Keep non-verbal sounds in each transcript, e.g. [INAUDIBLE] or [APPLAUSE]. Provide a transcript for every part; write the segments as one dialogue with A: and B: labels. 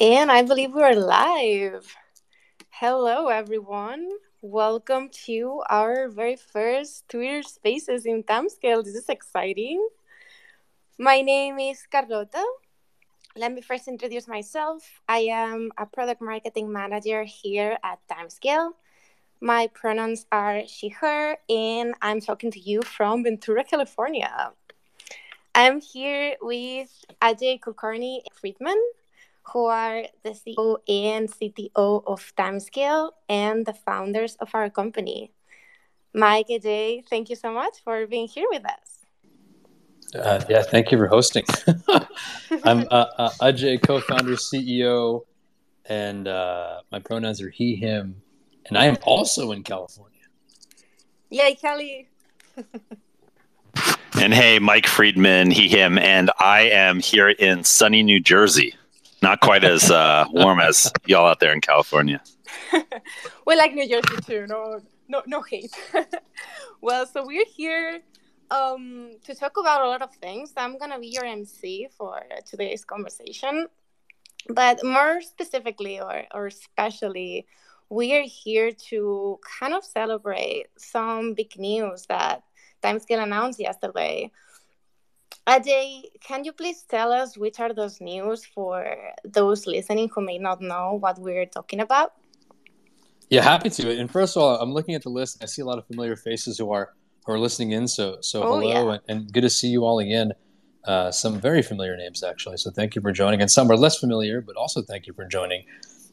A: And I believe we're live. Hello, everyone. Welcome to our very first Twitter Spaces in Timescale. This is exciting. My name is Carlota. Let me first introduce myself. I am a product marketing manager here at Timescale. My pronouns are she, her, and I'm talking to you from Ventura, California. I'm here with Ajay Kulkarni Freedman, who are the CEO and CTO of Timescale and the founders of our company. Mike Ajay, thank you so much for being here with us.
B: Uh, yeah, thank you for hosting. [LAUGHS] I'm uh, uh, Ajay, co-founder, CEO, and uh, my pronouns are he, him, and I am also in California.
A: Yay, Kelly!
C: and hey, Mike Freedman, he, him, and I am here in sunny New Jersey not quite as uh, warm as y'all out there in California. [LAUGHS]
A: we like New Jersey too. No, no, no hate. [LAUGHS] well, so we're here um, to talk about a lot of things. I'm gonna be your MC for today's conversation, but more specifically, or or especially, we are here to kind of celebrate some big news that Timescale announced yesterday. Ajay, can you please tell us which are those news for those listening who may not know what we're talking about?
B: Yeah, happy to. And first of all, I'm looking at the list. I see a lot of familiar faces who are who are listening in. So so oh, hello yeah. and, and, good to see you all again. Uh, some very familiar names actually. So thank you for joining. And some are less familiar, but also thank you for joining.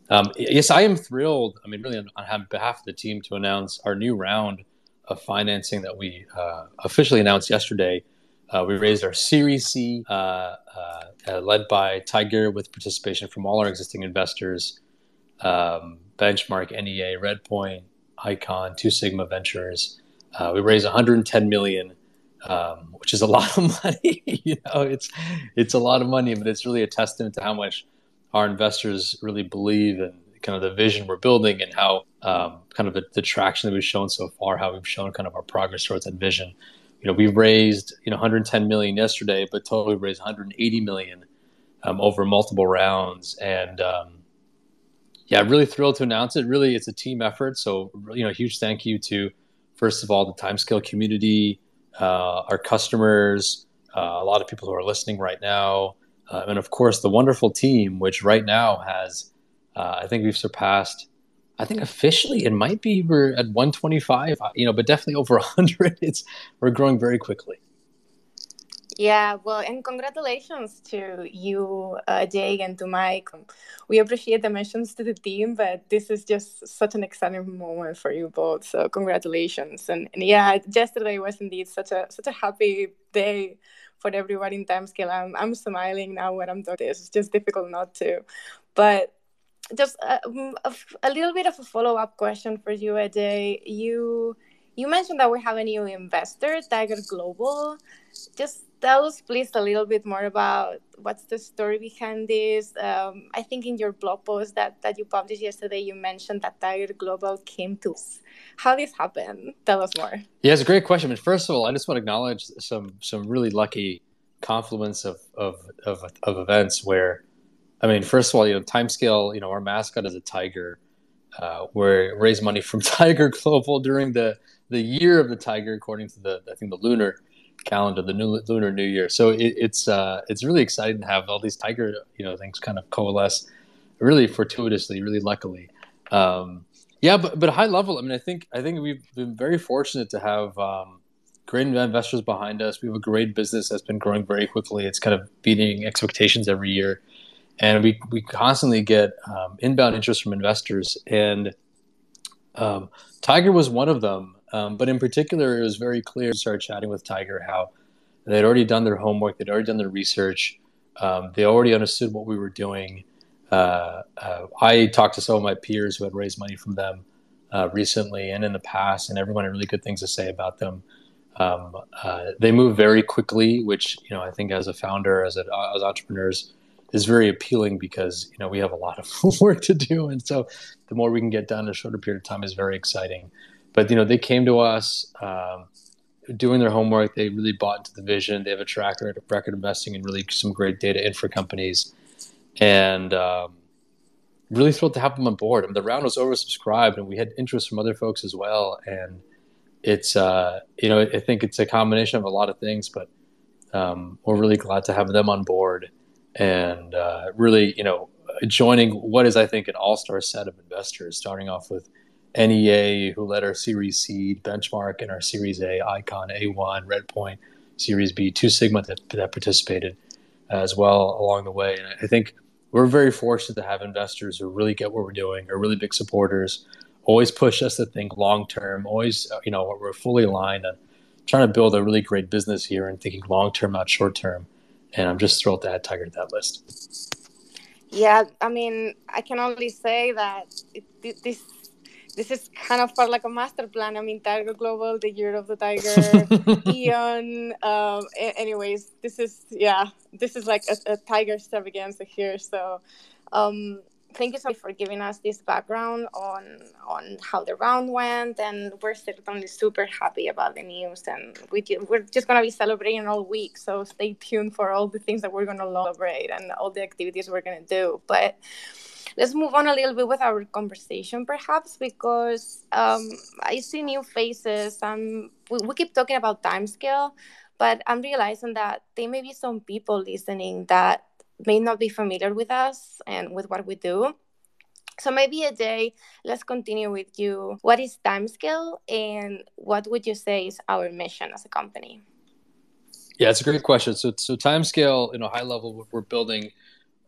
B: Um, yes, I am thrilled. I mean, really, on, on behalf of the team, to announce our new round of financing that we uh, officially announced yesterday. Uh, we raised our Series C, uh, uh, uh, led by Tiger, with participation from all our existing investors, um, Benchmark, NEA, Redpoint, Icon, Two Sigma Ventures. Uh, we raised 110 million, um, which is a [LAUGHS] lot of money. [LAUGHS] you know, it's it's a lot of money, but it's really a testament to how much our investors really believe in kind of the vision we're building and how um, kind of the, the traction that we've shown so far, how we've shown kind of our progress towards that vision you know, we raised you know 110 million yesterday, but totally raised 180 million um, over multiple rounds, and um, yeah, really thrilled to announce it. Really, it's a team effort. So you know, huge thank you to first of all the Timescale community, uh, our customers, uh, a lot of people who are listening right now, uh, and of course the wonderful team, which right now has, uh, I think we've surpassed I think officially it might be we're at 125, uh, you know, but definitely over 100. [LAUGHS] It's we're growing very quickly.
A: Yeah, well, and congratulations to you, uh, Jay, and to Mike. We appreciate the mentions to the team, but this is just such an exciting moment for you both. So congratulations! And, and yeah, yesterday was indeed such a such a happy day for everybody in Timescale. I'm I'm smiling now when I'm talking. This. It's just difficult not to, but just a, mm, a, a, little bit of a follow-up question for you Ajay. you you mentioned that we have a new investor tiger global. Just tell us please a little bit more about what's the story behind this. Um, i think in your blog post that, that you published yesterday you mentioned that tiger global came to us. How this happened tell us more.
B: Yeah it's a great question. But first of all i just want to acknowledge some some really lucky confluence of of, of, of events where I mean, first of all, you know, timescale. You know, our mascot is a tiger. Uh, we raise money from [LAUGHS] Tiger Global during the the year of the tiger, according to the I think the lunar calendar, the new lunar new year. So it, it's uh, it's really exciting to have all these tiger you know things kind of coalesce, really fortuitously, really luckily. Um, yeah, but but high level, I mean, I think I think we've been very fortunate to have um, great investors behind us. We have a great business that's been growing very quickly. It's kind of beating expectations every year and we we constantly get um, inbound interest from investors, and um, Tiger was one of them. Um, but in particular, it was very clear. to start chatting with Tiger how they'd already done their homework, they'd already done their research, um, they already understood what we were doing. Uh, uh, I talked to some of my peers who had raised money from them uh, recently and in the past, and everyone had really good things to say about them. Um, uh, they move very quickly, which you know I think as a founder, as a, as entrepreneurs, is very appealing because you know we have a lot of [LAUGHS] work to do, and so the more we can get done in a shorter period of time is very exciting. But you know they came to us um, doing their homework. They really bought into the vision. They have a track record, investing in really some great data infra companies, and um, really thrilled to have them on board. I mean, the round was oversubscribed, and we had interest from other folks as well. And it's uh, you know I think it's a combination of a lot of things, but um, we're really glad to have them on board and uh, really you know joining what is I think an all star set of investors, starting off with NEA who led our Series C, Benchmark and our Series A, Icon A1, Redpoint, Series B, Two Sigma that, that participated as well along the way. And I think we're very fortunate to have investors who really get what we're doing, are really big supporters, always push us to think long term, always, uh, you know, we're fully aligned on trying to build a really great business here and thinking long term, not short term. And I'm just thrilled to add Tiger to that list.
A: Yeah, I mean, I can only say that it, this this is kind of part like a master plan. I mean, Tiger Global, the Year of the Tiger, [LAUGHS] Eon. Um, anyways, this is yeah, this is like a, a Tiger extravaganza here. So, um, thank you so much for giving us this background on on how the round went, and we're certainly super happy about the news. And we we're just gonna be celebrating all week, so stay tuned for all the things that we're gonna celebrate and all the activities we're gonna do. But let's move on a little bit with our conversation, perhaps, because um, I see new faces. and we, we keep talking about time scale, but I'm realizing that there may be some people listening that may not be familiar with us and with what we do. So maybe Ajay, let's continue with you. What is Timescale and what would you say is our mission as a company?
B: Yeah, it's a great question. So, so Timescale, you know, high level, we're building,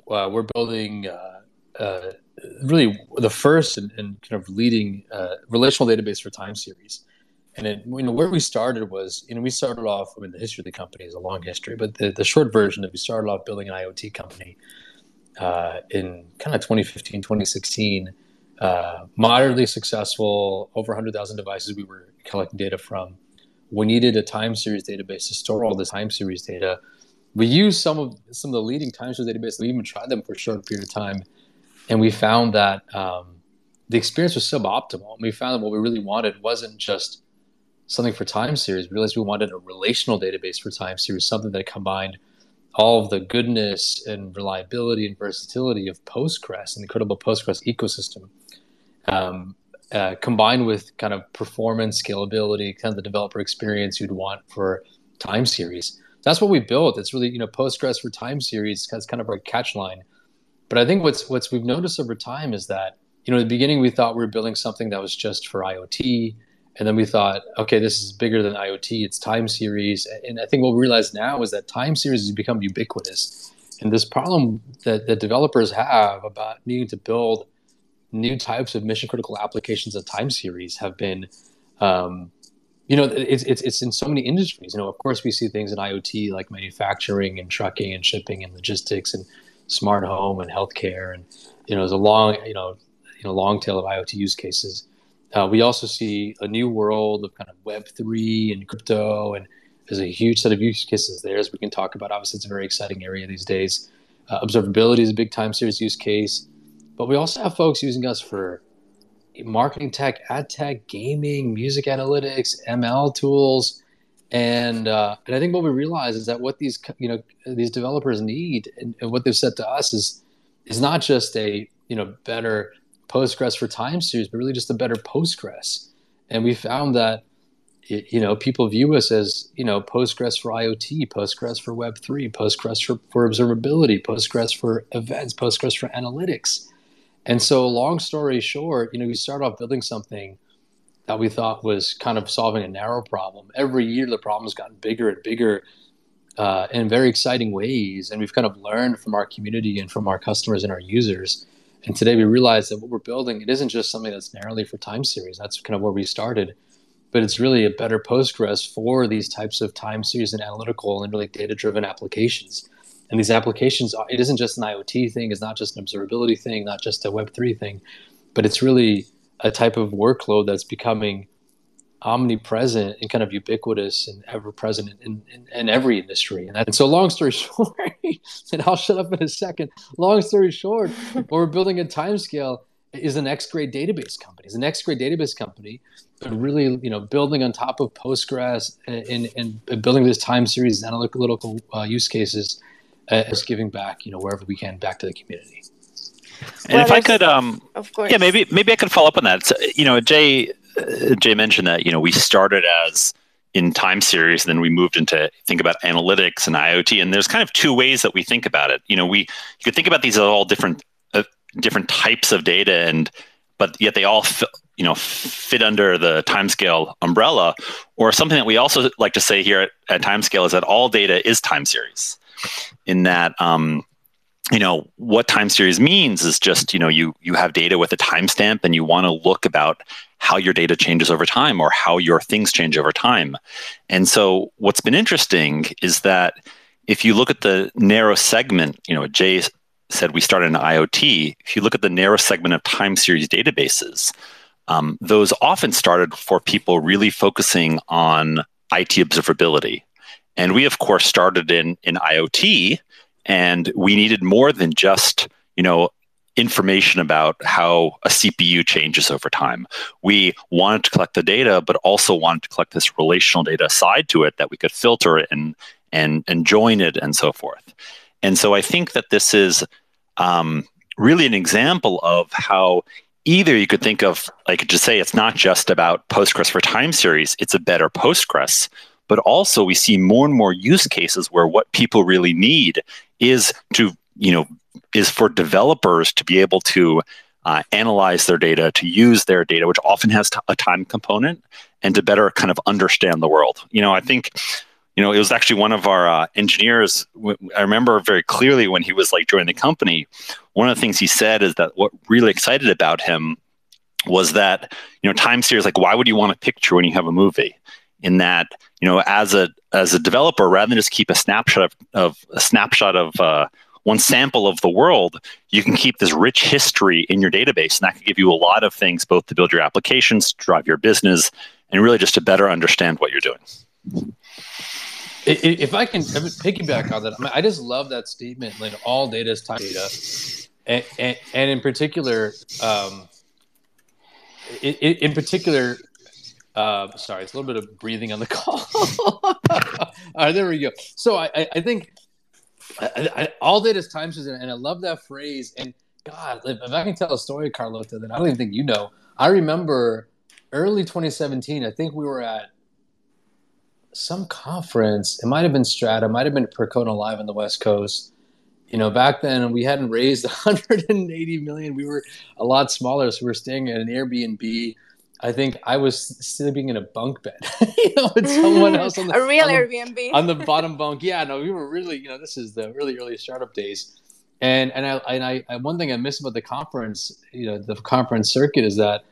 B: uh, we're building uh, uh, really the first and, and kind of leading uh, relational database for time series. And it, you know, where we started was, you know, we started off. I mean, the history of the company is a long history, but the, the short version of we started off building an IoT company uh, in kind of 2015, 2016. Uh, moderately successful, over 100,000 devices we were collecting data from. We needed a time series database to store all the time series data. We used some of some of the leading time series databases. We even tried them for a short period of time, and we found that um, the experience was suboptimal. And we found that what we really wanted wasn't just something for time series. We realized we wanted a relational database for time series, something that combined all of the goodness and reliability and versatility of Postgres and the incredible Postgres ecosystem, um, uh, combined with kind of performance, scalability, kind of the developer experience you'd want for time series. That's what we built. It's really you know Postgres for time series has kind of our catch line. But I think what's what's we've noticed over time is that you know in the beginning we thought we were building something that was just for IoT and then we thought, okay, this is bigger than IoT. It's time series. And I think what we realize now is that time series has become ubiquitous. And this problem that, that developers have about needing to build new types of mission critical applications of time series have been, um, you know, it's, it's, it's in so many industries. You know, of course, we see things in IoT like manufacturing and trucking and shipping and logistics and smart home and healthcare. And, you know, there's a long, you know, you know, long tail of IoT use cases. Uh, we also see a new world of kind of Web3 and crypto, and there's a huge set of use cases there as we can talk about. Obviously, it's a very exciting area these days. Uh, observability is a big time series use case, but we also have folks using us for marketing tech, ad tech, gaming, music analytics, ML tools. And, uh, and I think what we realize is that what these you know these developers need and, and what they've said to us is is not just a you know better Postgres for time series, but really just a better Postgres. And we found that you know people view us as you know Postgres for IoT, Postgres for Web three, Postgres for, for observability, Postgres for events, Postgres for analytics. And so, long story short, you know, we started off building something that we thought was kind of solving a narrow problem. Every year, the problem's gotten bigger and bigger uh, in very exciting ways, and we've kind of learned from our community and from our customers and our users and today we realize that what we're building, it isn't just something that's narrowly for time series. That's kind of where we started. But it's really a better Postgres for these types of time series and analytical and really data driven applications. And these applications, it isn't just an IoT thing, it's not just an observability thing, not just a Web3 thing, but it's really a type of workload that's becoming omnipresent and kind of ubiquitous and ever present in, in, in every industry. And, that, and, so, long story [LAUGHS] short, [LAUGHS] and I'll shut up in a second. Long story short, [LAUGHS] what we're building a timescale is the next great database company. It's the next great database company, but really, you know, building on top of Postgres and, and, and building this time series analytical uh, use cases uh, is giving back, you know, wherever we can back to the community.
C: And if I could, um,
A: of course,
C: yeah, maybe maybe I could follow up on that. So, you know, Jay uh, Jay mentioned that you know we started as in time series, and then we moved into think about analytics and IoT, and there's kind of two ways that we think about it. You know, we you could think about these as all different uh, different types of data, and but yet they all f- you know fit under the timescale umbrella. Or something that we also like to say here at, at timescale is that all data is time series, in that. Um, you know what time series means is just you know you you have data with a timestamp and you want to look about how your data changes over time or how your things change over time. And so what's been interesting is that if you look at the narrow segment you know jay said we started in iot if you look at the narrow segment of time series databases um, those often started for people really focusing on it observability. And we of course started in in iot and we needed more than just you know information about how a CPU changes over time. We wanted to collect the data, but also wanted to collect this relational data side to it that we could filter it and and and join it and so forth. And so I think that this is um, really an example of how either you could think of like just say it's not just about Postgres for time series, it's a better Postgres, but also we see more and more use cases where what people really need is to you know is for developers to be able to uh, analyze their data, to use their data, which often has t- a time component, and to better kind of understand the world. You know, I think, you know, it was actually one of our uh, engineers. I remember very clearly when he was like joining the company. One of the things he said is that what really excited about him was that you know time series like why would you want a picture when you have a movie in that you know as a as a developer rather than just keep a snapshot of, of a snapshot of uh, one sample of the world, you can keep this rich history in your database. And that can give you a lot of things, both to build your applications, drive your business, and really just to better understand what you're doing.
B: If I can piggyback on that, I, just love that statement. Like all data is time data, and, and, and in particular, um, in particular, uh, sorry, it's a little bit of breathing on the [LAUGHS] call. all right, there we go. So I, I think I, I, all data is time and I love that phrase. And God, if, if I can tell a story, Carlota, that I don't even think you know. I remember early 2017. I think we were at some conference. It might have been Strata, might have been Percona Live on the West Coast. You know, back then we hadn't raised [LAUGHS] 180 million. We were a lot smaller, so we were staying at an Airbnb I think I was sleeping in a bunk bed, [LAUGHS] you know, with someone else on mm, the
A: a real
B: on
A: Airbnb. [LAUGHS]
B: on the bottom bunk. Yeah, no, we were really, you know, this is the really early startup days, and and I and I, I one thing I miss about the conference, you know, the conference circuit is that,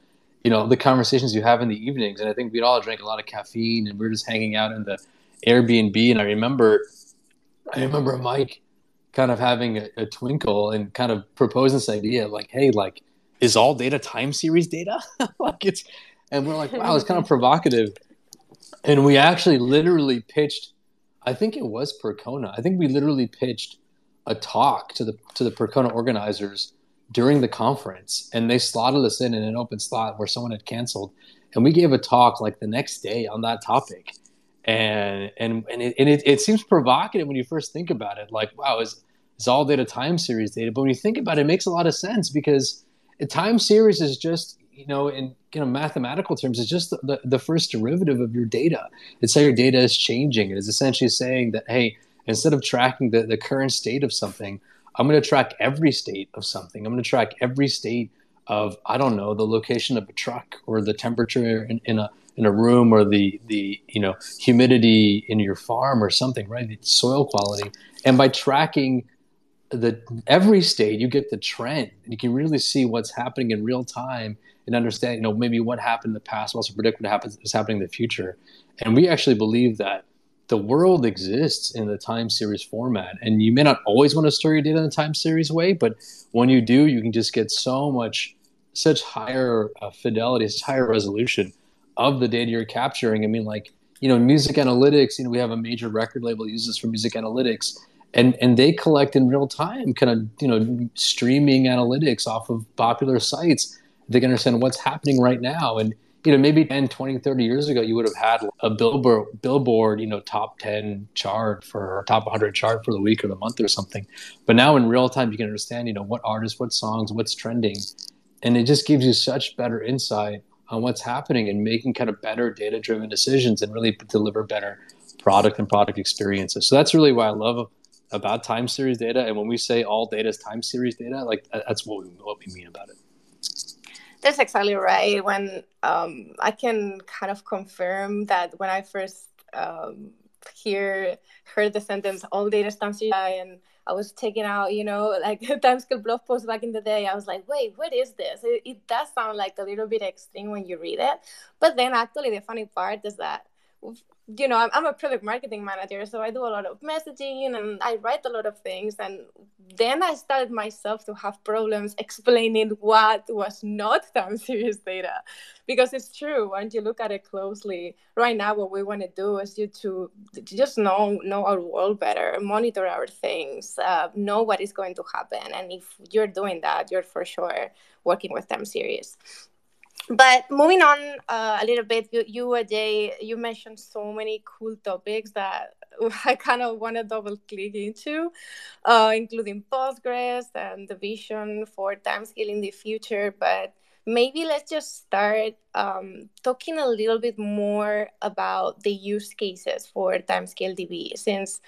B: you know, the conversations you have in the evenings, and I think we'd all drank a lot of caffeine, and we are just hanging out in the Airbnb, and I remember, I remember Mike kind of having a, a twinkle and kind of proposing this idea, like, hey, like is all data time series data? [LAUGHS] like it's, and we're like, wow, it's kind of [LAUGHS] provocative. And we actually literally pitched, I think it was Percona. I think we literally pitched a talk to the to the Percona organizers during the conference, and they slotted us in in an open slot where someone had canceled, and we gave a talk like the next day on that topic. And and and it, and it, it seems provocative when you first think about it. Like, wow, is is all data time series data? But when you think about it, it makes a lot of sense because time series is just you know in you know mathematical terms it's just the, the, the, first derivative of your data. It's how your data is changing. It is essentially saying that hey instead of tracking the, the current state of something i'm going to track every state of something. I'm going to track every state of i don't know the location of a truck or the temperature in, in a in a room or the the you know humidity in your farm or something right? The soil quality. And by tracking the every state you get the trend and you can really see what's happening in real time and understand you know maybe what happened in the past also predict what happens is happening in the future. And we actually believe that the world exists in the time series format. And you may not always want to store your data in the time series way but when you do you can just get so much such higher uh, fidelity such higher resolution of the data you're capturing. I mean like you know music analytics you know we have a major record label uses for music analytics and and they collect in real time kind of you know streaming analytics off of popular sites they can understand what's happening right now and you know, maybe 10, 20, 30 years ago, you would have had a billboard, billboard, you know, top 10 chart for top 100 chart for the week or the month or something. But now in real time, you can understand, you know, what artists, what songs, what's trending. And it just gives you such better insight on what's happening and making kind of better data driven decisions and really deliver better product and product experiences. So that's really why I love about time series data. And when we say all data is time series data, like that's what we, what we mean about it.
A: That's exactly right. When um, I can kind of confirm that when I first um, hear heard the sentence "all data stamps and I was taking out, you know, [LAUGHS] like Timescale blog post back in the day. I was like, wait, what is this? It, it does sound like a little bit extreme when you read it, but then actually the funny part is that you know, I'm, I'm a product marketing manager, so I do a lot of messaging and I write a lot of things. And then I started myself to have problems explaining what was not [LAUGHS] time series data, because it's true. When you look at it closely, right now, what we want to do is you to, just know know our world better, monitor our things, uh, know what is going to happen, and if you're doing that, you're for sure working with time series but moving on uh, a little bit, you, you Ajay, you mentioned so many cool topics that [LAUGHS] I kind of want to double click into, uh, including Postgres and the vision for timescale in the future. But maybe let's just start um, talking a little bit more about the use cases for timescale DB, since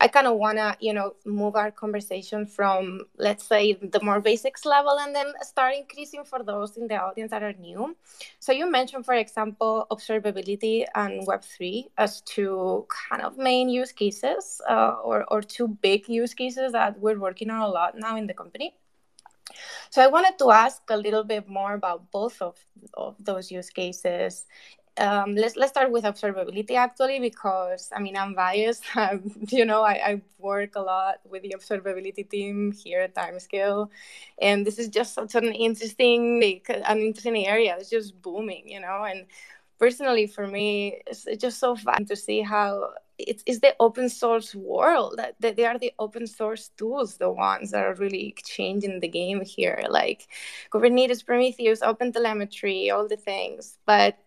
A: I kind of want to, you know, move our conversation from, let's say, the more basics level and then start increasing for those in the audience that are new. So you mentioned, for example, observability and Web3 as two kind of main use cases uh, or, or two big use cases that we're working on a lot now in the company. So I wanted to ask a little bit more about both of, of those use cases. Um, let's let's start with observability actually because I mean I'm biased. [LAUGHS] you know I, I work a lot with the observability team here at Timescale, and this is just such an interesting like, an interesting area. It's just booming, you know. And personally for me, it's just so fun to see how it's, it's the open source world. That they are the open source tools the ones that are really changing the game here. Like kubernetes prometheus open telemetry all the things. But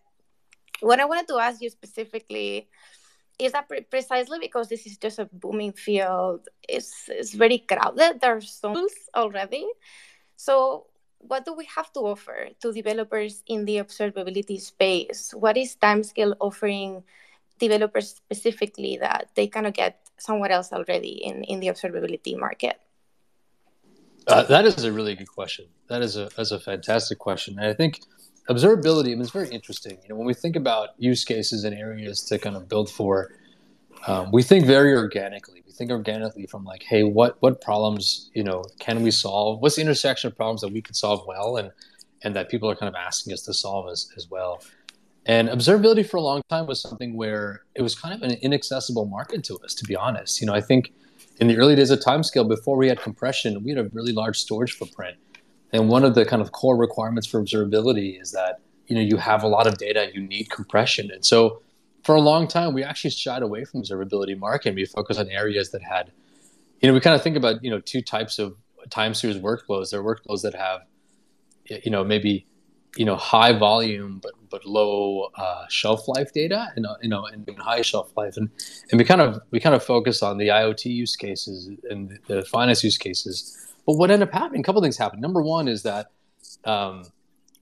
A: what i wanted to ask you specifically is that pre- precisely because this is just a booming field it's, it's very crowded. There are tools already. So what do we have to offer to developers in the observability space? What is timescale offering developers specifically that they cannot get somewhere else already in, in the observability market?
B: Uh, that is a really good question. That is a that's a fantastic question, and I think observability. I mean, it's very interesting. You know, when we think about use cases and areas to kind of build for, um, we think very organically. We think organically from like, hey, what what problems you know can we solve? What's the intersection of problems that we could solve well, and and that people are kind of asking us to solve as as well. And observability for a long time was something where it was kind of an inaccessible market to us, to be honest. You know, I think in the early days of timescale, before we had compression, we had a really large storage footprint. And one of the kind of core requirements for observability is that, you know, you have a lot of data, you need compression. And so for a long time, we actually shied away from observability market we focused on areas that had, you know, we kind of think about, you know, two types of time series workflows. There are workflows that have, you know, maybe you know high volume but but low uh, shelf life data and you know and high shelf life and and we kind of we kind of focus on the IoT use cases and the finance use cases. But what ended up happening? A couple things happened. Number one is that um,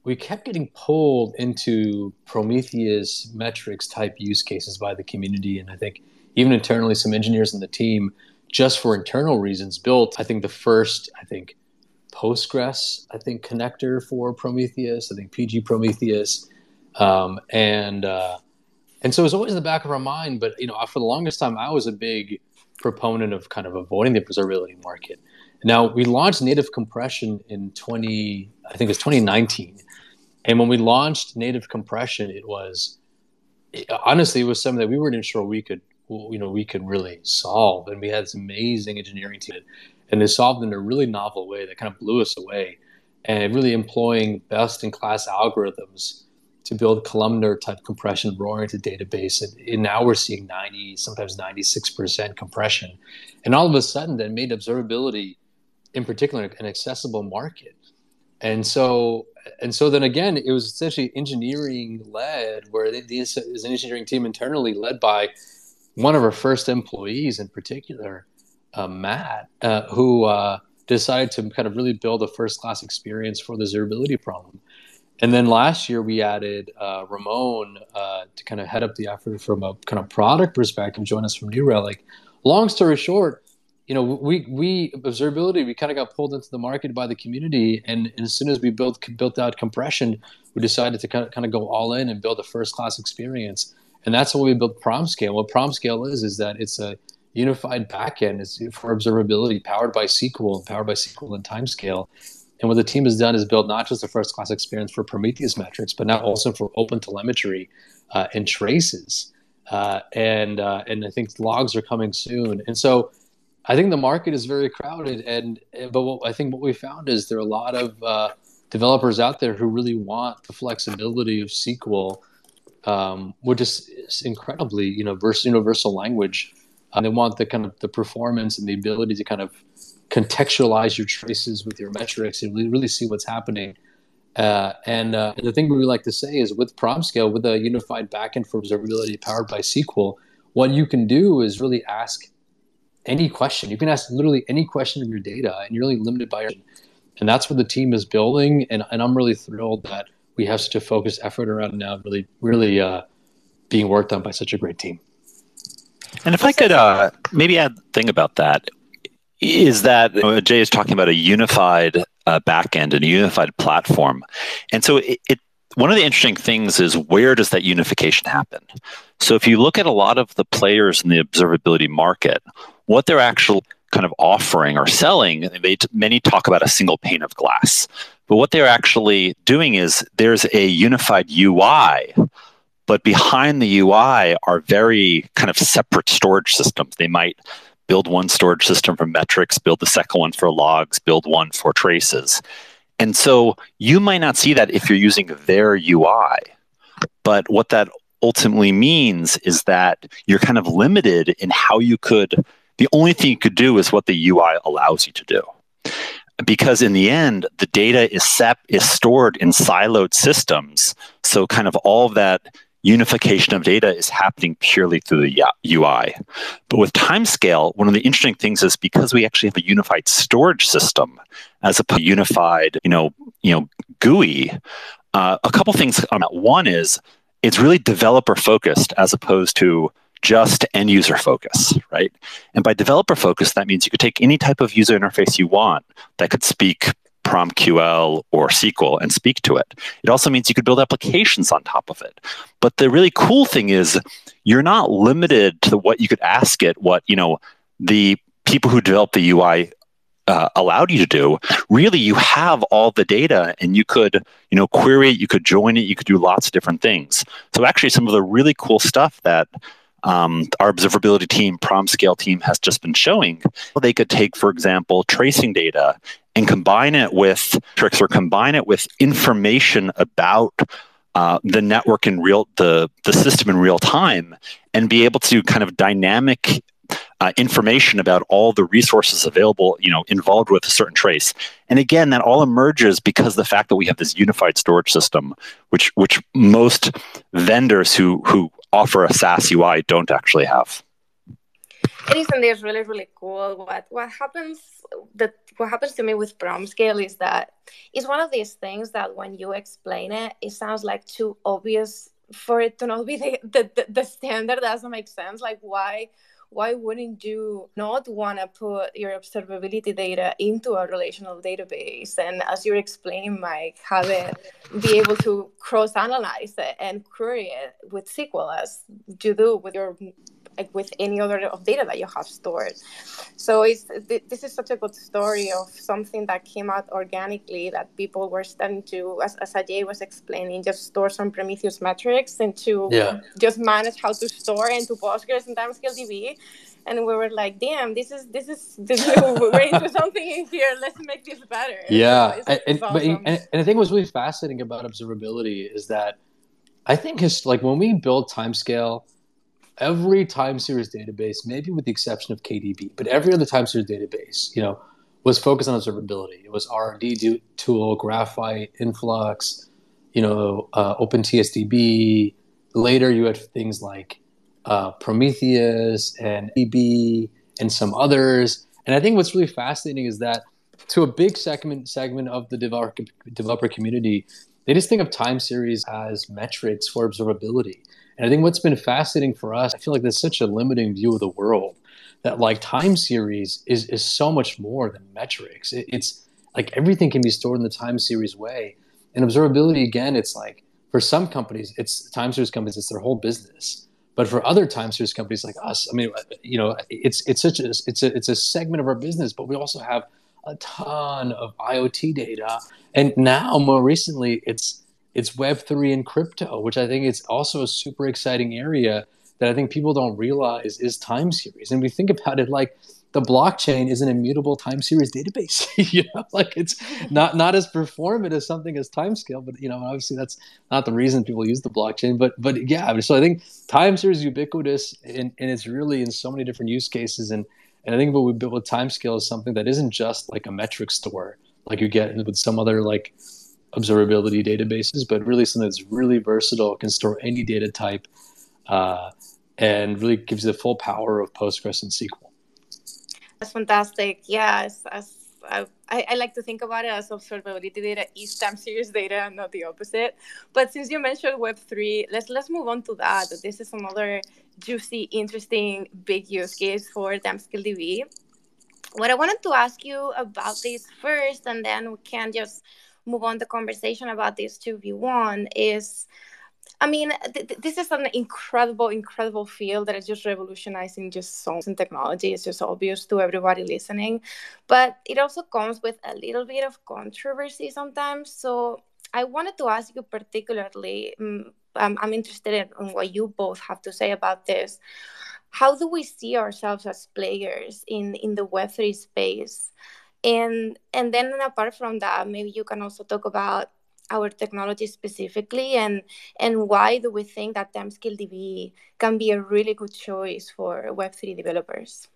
B: we kept getting pulled into Prometheus metrics type use cases by the community, and I think even internally, some engineers in the team, just for internal reasons, built I think the first I think Postgres, I think, connector for Prometheus. I think PG Prometheus, um, and uh, and so it was always in the back of our mind. But you know, for the longest time, I was a big proponent of kind of avoiding the observability market. Now we launched native compression in 20, I think it was 2019, and when we launched native compression, it was honestly it was something that we weren't sure we could you know we could really solve, and we had this amazing engineering team and they solved in a really novel way that kind of blew us away and really employing best in class algorithms to build columnar type compression oriented database and, and, now we're seeing 90 sometimes 96% compression. And all of a sudden that made observability in particular an accessible market. And so and so then again, it was essentially engineering led, where this is an engineering team internally led by one of our first employees in particular, uh, Matt, uh, who uh, decided to kind of really build a first class experience for the observability problem. And then last year we added uh, Ramon uh, to kind of head up the effort from a kind of product perspective, join us from New Relic. Long story short, you know, we we observability we kind of got pulled into the market by the community, and, and as soon as we built built out compression, we decided to kind of, kind of go all in and build a first class experience, and that's what we built PromScale. What PromScale is is that it's a unified backend is for observability, powered by SQL, and powered by SQL and timescale. And what the team has done is build not just a first class experience for Prometheus metrics, but now also for open telemetry uh, and traces. Uh, and uh, and I think logs are coming soon. And so I think the market is very crowded, and but what, I think what we found is there are a lot of uh, developers out there who really want the flexibility of SQL, um, which is incredibly you know universal language. And they want the kind of the performance and the ability to kind of contextualize your traces with your metrics and really see what's happening. Uh, and, uh, and the thing we like to say is with PromScale, with a unified backend for observability powered by SQL, what you can do is really ask any question. You can ask literally any question of your data, and you're really limited by your. And that's what the team is building, and, and I'm really thrilled that we have such a focused effort around now, really, really uh, being worked on by such a great team.
C: And if I could uh, maybe add a thing about that, is that Jay is talking about a unified uh, backend and a unified platform, and so it, it one of the interesting things is where does that unification happen? So if you look at a lot of the players in the observability market, what they're actually kind of offering or selling, they many talk about a single pane of glass. But what they're actually doing is there's a unified UI, but behind the UI are very kind of separate storage systems. They might build one storage system for metrics, build the second one for logs, build one for traces. And so you might not see that if you're using their UI. But what that ultimately means is that you're kind of limited in how you could the only thing you could do is what the UI allows you to do. Because in the end, the data is sep- is stored in siloed systems. So kind of all of that unification of data is happening purely through the UI. But with timescale, one of the interesting things is because we actually have a unified storage system as a unified, you know, you know, GUI. Uh, a couple things on that. One is it's really developer focused as opposed to just end user focus, right? And by developer focus, that means you could take any type of user interface you want that could speak PromQL or SQL and speak to it. It also means you could build applications on top of it. But the really cool thing is you're not limited to what you could ask it, what, you know, the people who developed the UI uh, allowed you to do really you have all the data and you could you know query it you could join it you could do lots of different things so actually some of the really cool stuff that um, our observability team, PromScale team, has just been showing. They could take, for example, tracing data and combine it with tricks or combine it with information about uh, the network in real the the system in real time and be able to kind of dynamic uh, information about all the resources available you know involved with a certain trace and again that all emerges because the fact that we have this unified storage system which which most vendors who who offer a SaaS UI don't actually have.
A: It is indeed really really cool. What what happens that what happens to me with PromScale is that it's one of these things that when you explain it, it sounds like too obvious for it to not be the, the, the standard. doesn't make sense. Like why why wouldn't you not want to put your observability data into a relational database? And as you're explaining mike have it be able to cross analyze it and query it with sql as you do with your like with any other of data that you have stored. So it's this is such a good story of something that came out organically that people were starting to, as, as Ajay was explaining, just store some Prometheus metrics into yeah. just manage how to store into Postgres and Timescale DB. And we were like, "Damn, this is this is this is, [LAUGHS] we're into something in here. Let's make this better."
B: Yeah, so it's, and, it's awesome. but, and, and the thing was really fascinating about observability is that I think his like when we build timescale every time series database, maybe with the exception of KDB, but every other time series database, you know, was focused on observability. It was R&D tool, Graphite, Influx, you know, uh, OpenTSDB. Later, you had things like uh, Prometheus and EB and some others. And I think what's really fascinating is that to a big segment segment of the developer developer community, they just think of time series as metrics for observability. And I think what's been fascinating for us, I feel like there's such a limiting view of the world that like time series is is so much more than metrics. It, it's like everything can be stored in the time series way. And observability again, it's like for some companies, it's time series companies, it's their whole business. But for other time series companies like us, I mean, you know, it's it's such a it's a it's a segment of our business, but we also have a ton of IoT data, and now more recently, it's it's Web three and crypto, which I think is also a super exciting area that I think people don't realize is time series. And we think about it like the blockchain is an immutable time series database. [LAUGHS] you know, like it's not not as performant as something as timescale, but you know, obviously that's not the reason people use the blockchain. But but yeah, so I think time series ubiquitous and, and it's really in so many different use cases. And and I think what we built with timescale is something that isn't just like a metric store like you get with some other like observability databases, but really something that's really versatile, can store any data type, uh, and really gives you the full power of Postgres and SQL.
A: That's fantastic. Yes, as I, I, like to think about it as observability data is time series data, not the opposite. But since you mentioned Web three, let's let's move on to that. This is another juicy, interesting, big use case for Timescale DB. What I wanted to ask you about this first, and then we can just move on the conversation about this 2v1 is I mean, th- this is an incredible, incredible field that is just revolutionizing just songs and technology. It's just obvious to everybody listening, but it also comes with a little bit of controversy sometimes. So I wanted to ask you particularly. Um, I'm interested in, what you both have to say about this. How do we see ourselves as players in in the Web three space? And and then apart from that, maybe you can also talk about our technology specifically and and why do we think that Timescale DB can be a really good choice for Web3 developers?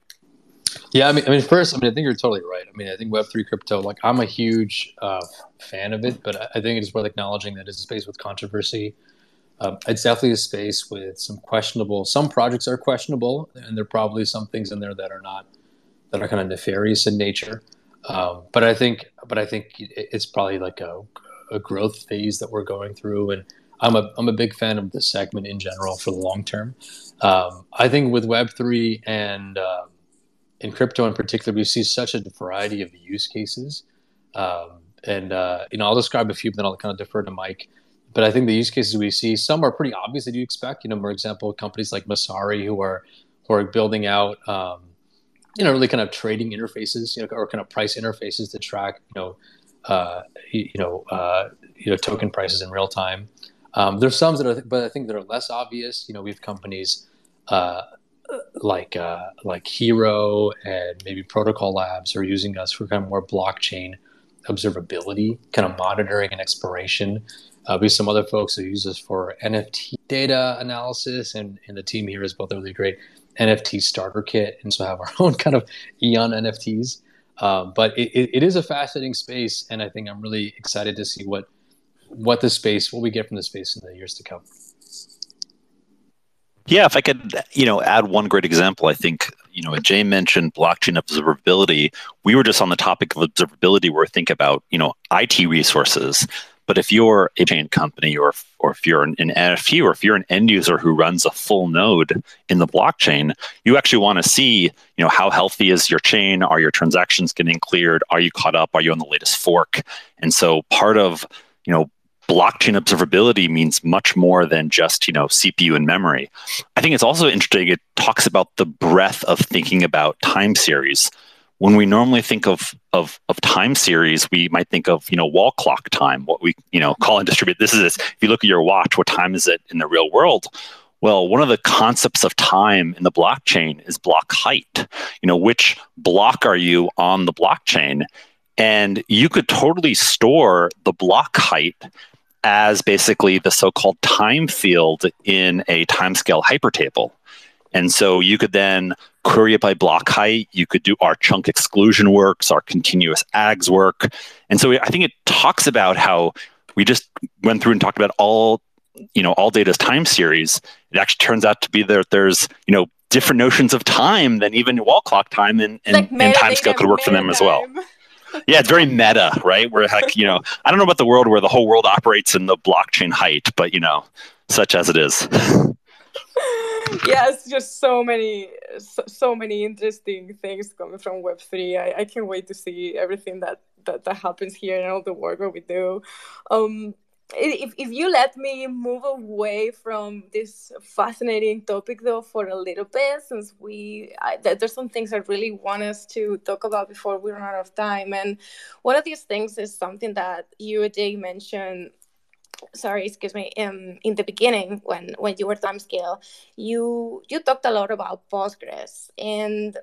B: Yeah, I mean, I mean, first, I mean, I think you're totally right. I mean, I think Web3 crypto, like, I'm a huge uh, fan of it, but I think it is worth acknowledging that it's a space with controversy. Um, it's definitely a space with some questionable. Some projects are questionable, and there are probably some things in there that are not that are kind of nefarious in nature. Um, but I think, but I think it's probably like a, a growth phase that we're going through, and I'm a I'm a big fan of this segment in general for the long term. Um, I think with Web three and um, in crypto in particular, we see such a variety of use cases, um, and uh, you know I'll describe a few, but then I'll kind of defer to Mike. But I think the use cases we see some are pretty obvious that you expect. You know, for example, companies like Messari who are who are building out um, you know really kind of trading interfaces you know or kind of price interfaces to track you know uh, you, know uh, you know token prices in real time. Um, there's some that are but i think that are less obvious. You know we have companies uh, like uh, like hero and maybe protocol labs are using us for kind of more blockchain observability kind of monitoring and exploration. Uh, we have some other folks who use us for nft data analysis and, and the team here is both really great NFT starter kit, and so have our [LAUGHS] own kind of Eon NFTs. Um, but it, it is a fascinating space, and I think I'm really excited to see what what the space, what we get from the space in the years to come.
C: Yeah, if I could, you know, add one great example, I think you know, Jay mentioned blockchain observability. We were just on the topic of observability, where we think about you know IT resources. But if you're a chain company or, or if you're an, NFT or if you're an end user who runs a full node in the blockchain, you actually want to see, you know, how healthy is your chain? Are your transactions getting cleared? Are you caught up? Are you on the latest fork? And so part of, you know, blockchain observability means much more than just you know cpu and memory i think it's also interesting it talks about the breadth of thinking about time series when we normally think of, of, of time series, we might think of, you know, wall clock time, what we, you know, call and distribute. This is this. If you look at your watch, what time is it in the real world? Well, one of the concepts of time in the blockchain is block height. You know, which block are you on the blockchain? And you could totally store the block height as basically the so-called time field in a timescale hypertable. And so you could then query it by block height. You could do our chunk exclusion works, our continuous aggs work. And so I think it talks about how we just went through and talked about all, you know, all data's time series. It actually turns out to be that there's, you know, different notions of time than even wall clock time and, and, like and timescale could work for them as well. yeah, it's very meta, right? Where like, you know, I don't know about the world where the whole world operates in the blockchain height, but you know, such as it is. [LAUGHS]
A: yes, just so many, so, so, many interesting things coming from Web three. I, I can't wait to see everything that, that that happens here and all the work that we do. Um, if, if you let me move away from this fascinating topic though for a little bit since we I, there's some things i really want us to talk about before we run out of time and one of these things is something that you Ajay mentioned sorry excuse me um, in the beginning when when you were timescale you you talked a lot about postgres and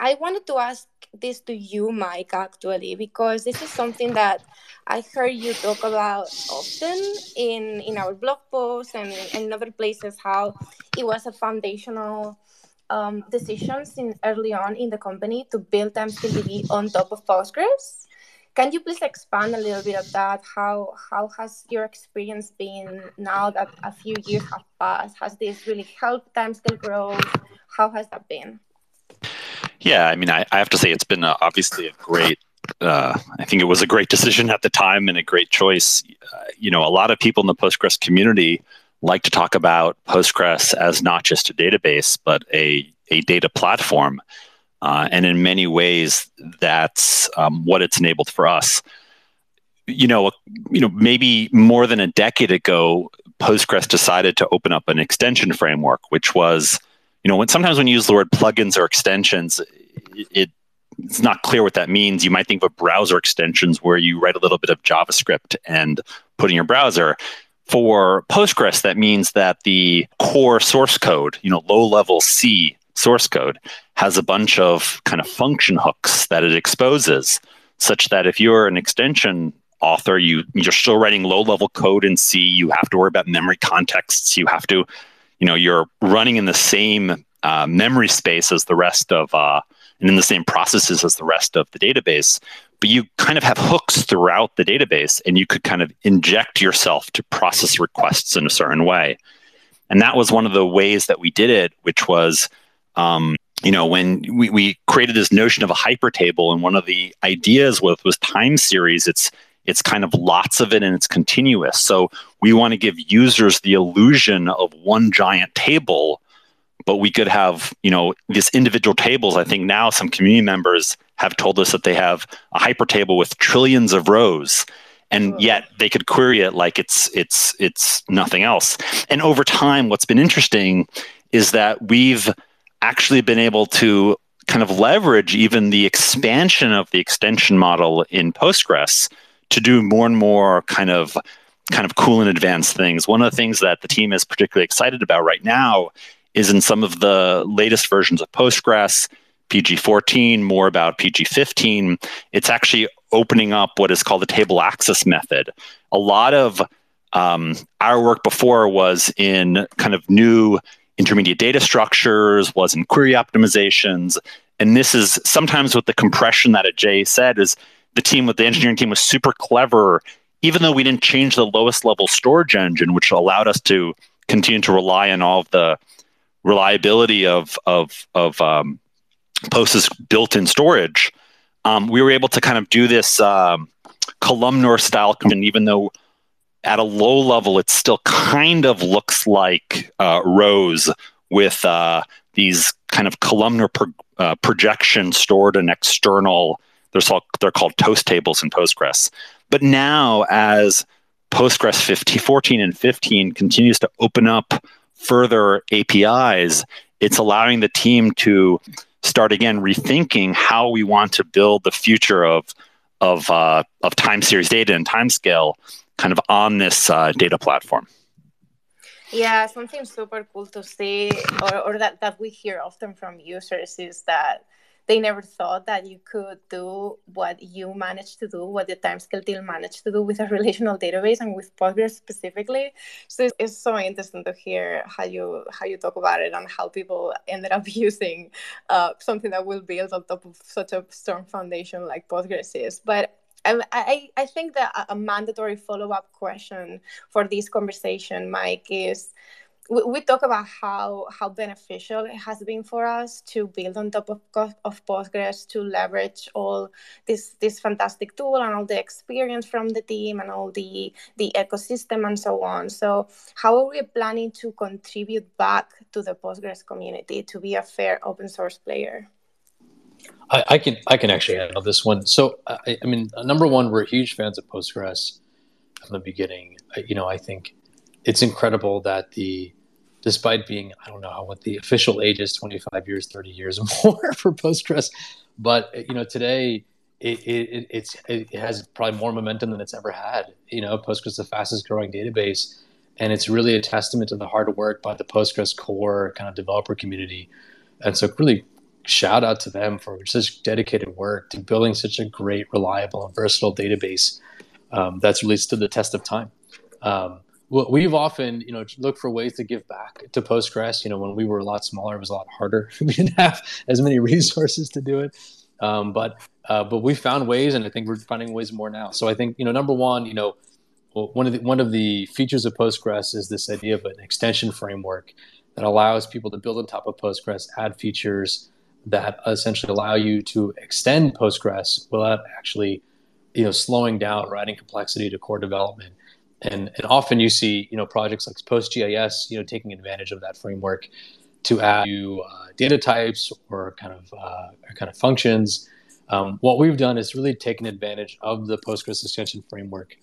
A: I wanted to ask this to you, Mike, actually, because this is something that I heard you talk about often in, in our blog posts and, in other places, how it was a foundational um, decisions in early on in the company to build TimescaleDB on top of Postgres. Can you please expand a little bit of that? How how has your experience been now that a few years have passed? Has this really helped Timescale growth? How has that been?
C: Yeah, I mean, I, I have to say it's been uh, obviously a great. Uh, I think it was a great decision at the time and a great choice. Uh, you know, a lot of people in the Postgres community like to talk about Postgres as not just a database, but a a data platform. Uh, and in many ways, that's um, what it's enabled for us. You know, you know, maybe more than a decade ago, Postgres decided to open up an extension framework, which was you know, when sometimes when you use the word plugins or extensions, it it's not clear what that means. You might think of browser extensions where you write a little bit of JavaScript and put in your browser. For Postgres, that means that the core source code, you know, low level C source code, has a bunch of kind of function hooks that it exposes, such that if you're an extension author, you you're still writing low level code in C. You have to worry about memory contexts. You have to you know you're running in the same uh, memory space as the rest of uh, and in the same processes as the rest of the database but you kind of have hooks throughout the database and you could kind of inject yourself to process requests in a certain way and that was one of the ways that we did it which was um, you know when we, we created this notion of a hyper table and one of the ideas with was time series it's it's kind of lots of it and it's continuous. So we want to give users the illusion of one giant table, but we could have, you know, these individual tables. I think now some community members have told us that they have a hyper table with trillions of rows and yet they could query it like it's it's it's nothing else. And over time what's been interesting is that we've actually been able to kind of leverage even the expansion of the extension model in Postgres to do more and more kind of kind of cool and advanced things. One of the things that the team is particularly excited about right now is in some of the latest versions of Postgres, PG14, more about PG15, it's actually opening up what is called the table access method. A lot of um, our work before was in kind of new intermediate data structures, was in query optimizations. And this is sometimes with the compression that Ajay said is the team with the engineering team was super clever even though we didn't change the lowest level storage engine which allowed us to continue to rely on all of the reliability of of of um, post's built-in storage um, we were able to kind of do this um, columnar style even though at a low level it still kind of looks like uh, rows with uh, these kind of columnar pro- uh, projection stored in external they're, they're called toast tables in Postgres. But now, as Postgres 15, 14 and 15 continues to open up further APIs, it's allowing the team to start again rethinking how we want to build the future of of uh, of time series data and timescale kind of on this uh, data platform.
A: Yeah, something super cool to see, or, or that, that we hear often from users is that they never thought that you could do what you managed to do, what the timescale deal managed to do with a relational database and with Postgres specifically. So it's, it's, so interesting to hear how you how you talk about it and how people ended up [LAUGHS] using uh, something that will build on top of such a strong foundation like Postgres is. But I, I think that a mandatory follow up question for this conversation, Mike, is we, we talk about how how beneficial it has been for us to build on top of, of Postgres to leverage all this this fantastic tool and all the experience from the team and all the the ecosystem and so on. So how are we planning to contribute back to the Postgres community to be a fair open source player?
B: I, I, can I can actually handle this one. So I, I, mean, number one, we're huge fans of Postgres from the beginning. You know, I think it's incredible that the despite being I don't know what the official age is 25 years 30 years [LAUGHS] more for Postgres but you know today it, it, it's, it has probably more momentum than it's ever had you know Postgres is the fastest growing database and it's really a testament to the hard work by the Postgres core kind of developer community and so really shout out to them for such dedicated work to building such a great reliable and versatile database um, that's really stood the test of time um, we've often, you know, looked for ways to give back to Postgres. You know, when we were a lot smaller, it was a lot harder. [LAUGHS] we didn't have as many resources to do it. Um, but uh, but we found ways, and I think we're finding ways more now. So I think you know, number one, you know, one of the one of the features of Postgres is this idea of an extension framework that allows people to build on top of Postgres, add features that essentially allow you to extend Postgres without actually, you know, slowing down or adding complexity to core development and and often you see you know projects like PostGIS you know taking advantage of that framework to add new uh, data types or kind of uh, or kind of functions. Um, what we've done is really taken advantage of the Postgres extension framework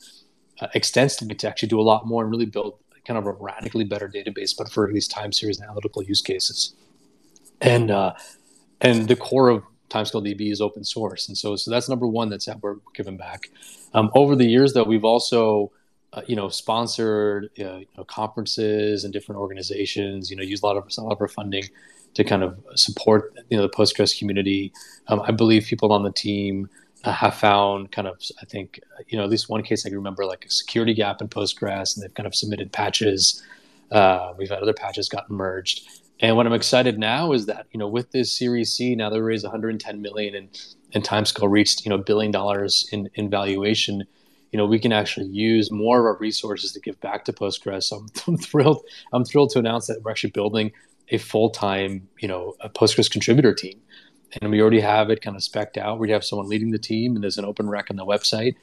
B: uh, extensively to actually do a lot more and really build kind of a radically better database, but for these time series analytical use cases. And uh, and the core of Timescale DB is open source, and so so that's number one that's that we're giving back. Um, over the years, though, we've also uh, you know, sponsored uh, you know, conferences and different organizations. You know, use a lot of a lot of our funding to kind of support you know the Postgres community. Um, I believe people on the team uh, have found kind of I think you know at least one case I can remember like a security gap in Postgres, and they've kind of submitted patches. Uh, we've had other patches gotten merged. And what I'm excited now is that you know with this Series C now they raised 110 million and and Timescale reached you know billion dollars in in valuation you know we can actually use more of our resources to give back to Postgres. So I'm, [LAUGHS] I'm thrilled. I'm thrilled to announce that we're actually building a full time you know a Postgres contributor team, and we already have it kind of specked out. We have someone leading the team, and there's an open rec on the website.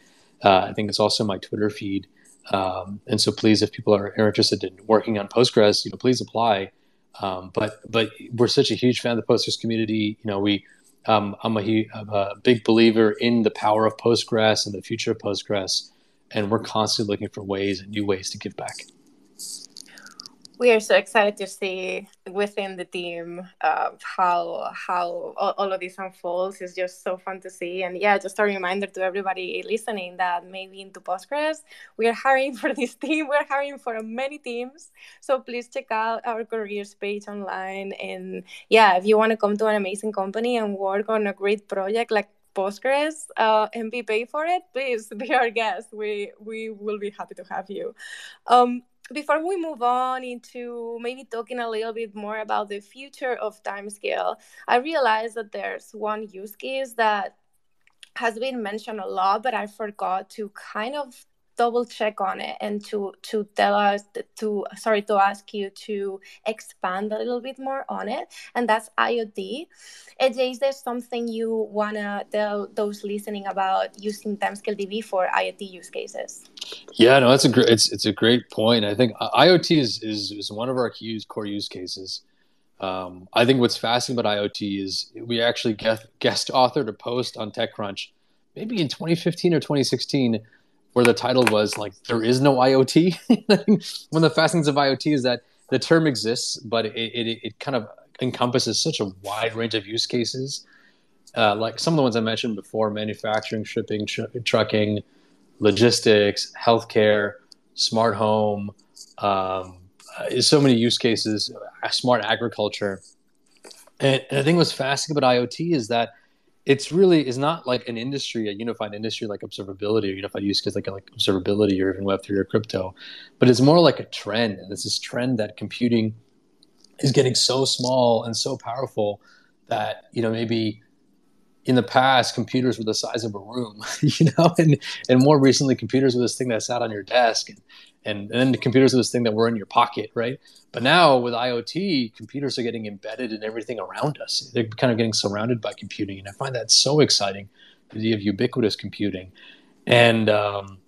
B: Uh, I think it's also my Twitter feed. Um, and so please, if people are, are, interested in working on Postgres, you know, please apply. Um, but but we're such a huge fan of the Postgres community. You know, we um, I'm, a, I'm a big believer in the power of Postgres and the future of Postgres, and we're constantly looking for ways and new ways to give back
A: we are so excited to see within the team uh, how how all, of this unfolds. It's just so fun to see, and yeah, just a reminder to everybody listening that maybe into Postgres, we are hiring for this [LAUGHS] team. We're hiring for many teams, so please check out our careers page online. And yeah, if you want to come to an amazing company and work on a great project like Postgres uh, and be paid for it, please [LAUGHS] be our guest. We we will be happy to have you. Um, before we move on into maybe talking a little bit more about the future of timescale, I realized that there's one use case that has been mentioned a lot, but I forgot to kind of double check on it and to to tell us to sorry to ask you to expand a little bit more on it and that's iot Ajay, is there something you want to tell those listening about using timescale db for iot use cases?
B: Yeah no that's a great it's, it's a great point. I think iot is is, is one of our key core use cases. Um, I think what's fascinating about IoT is we actually guest, guest authored a post on TechCrunch, maybe in 2015 or 2016, where the title was like there is no IoT. [LAUGHS] One of the fascinations of IoT is that the term exists, but it, it, it kind of encompasses such a wide range of use cases. Uh, like some of the ones I mentioned before manufacturing, shipping, tr- trucking, logistics, healthcare, smart home, um, uh, so many use cases, smart agriculture. And, and I think what's fascinating about IoT is that it's really is not like an industry, a unified industry like observability or unified use case like like observability or even Web three or crypto, but it's more like a trend. And it's this trend that computing is getting so small and so powerful that you know maybe in the past computers were the size of a room [LAUGHS] you know and and more recently computers were this thing that sat on your desk and and, and then the computers are this thing that were in your pocket right? But now with iot computers are getting embedded in everything around us. They're kind of getting surrounded by computing and i find that so exciting the idea of ubiquitous computing. And um,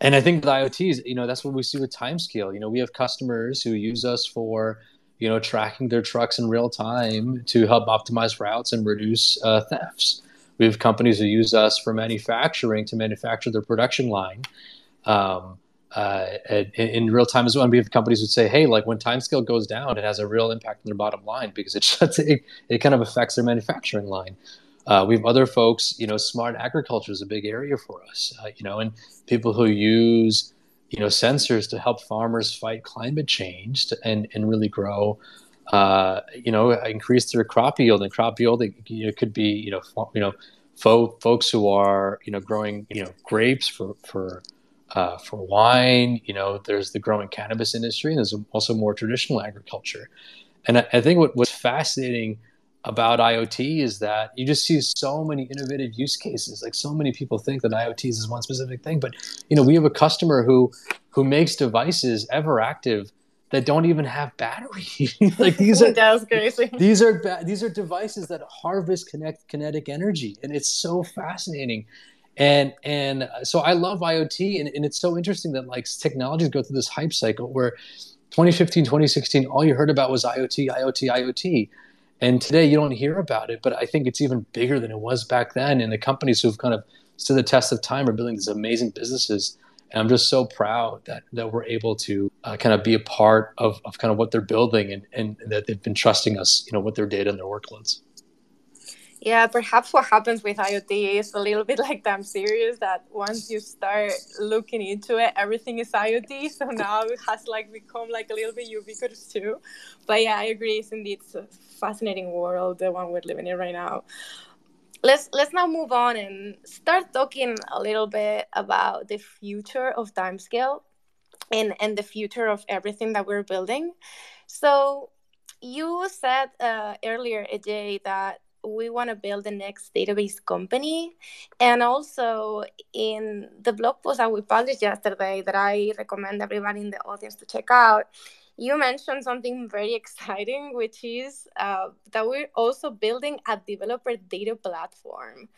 B: and i think with iots you know that's what we see with timescale. You know we have customers who use us for you know, tracking their trucks in real time to help optimize routes and reduce uh, thefts. We have companies who use us for manufacturing to manufacture their production line. Um, uh, in, in, real time as well. And we have companies who say, hey, like when time scale goes down, it has a real impact on their bottom line because it [LAUGHS] shuts it, it kind of affects their manufacturing line. Uh, we have other folks, you know, smart agriculture is a big area for us, uh, you know, and people who use you know sensors to help farmers fight climate change to, and and really grow uh, you know increase their crop yield and crop yield it, could be you know you know fo- folks who are you know growing you know grapes for for uh, for wine you know there's the growing cannabis industry and there's also more traditional agriculture and I, I think what, what's fascinating about IoT is that you just see so many innovative use cases. Like so many people think that IoT is one specific thing, but you know, we have a customer who who makes devices ever active that don't even have battery. [LAUGHS] like these are. [LAUGHS] These are these are devices that harvest connect kinetic energy, and it's so fascinating. And and so I love IoT, and, and it's so interesting that like technologies go through this hype cycle where 2015, 2016, all you heard about was IoT, IoT, IoT and today you don't hear about it, but I think it's even bigger than it was back then. And the companies who've kind of stood the test of time are building these amazing businesses. And I'm just so proud that, that we're able to uh, kind of be a part of, of kind of what they're building and, and that they've been trusting us, you know, with their data and their workloads.
A: Yeah, perhaps what happens with IoT is a little bit like time series that once you start looking into it, everything is IoT. [LAUGHS] So now it has like become like a little bit ubiquitous too. But yeah, I agree. It's indeed a fascinating world, the one we're living in right now. Let's let's now move on and start talking a little bit about the future of timescale and and the future of everything that we're building. So you said uh, earlier, Ajay, that we want to build the next database company. And also in the blog post that we published yesterday that I recommend everybody in the audience to check out, you mentioned something very [LAUGHS] exciting, which is uh, that we're also building a developer data platform.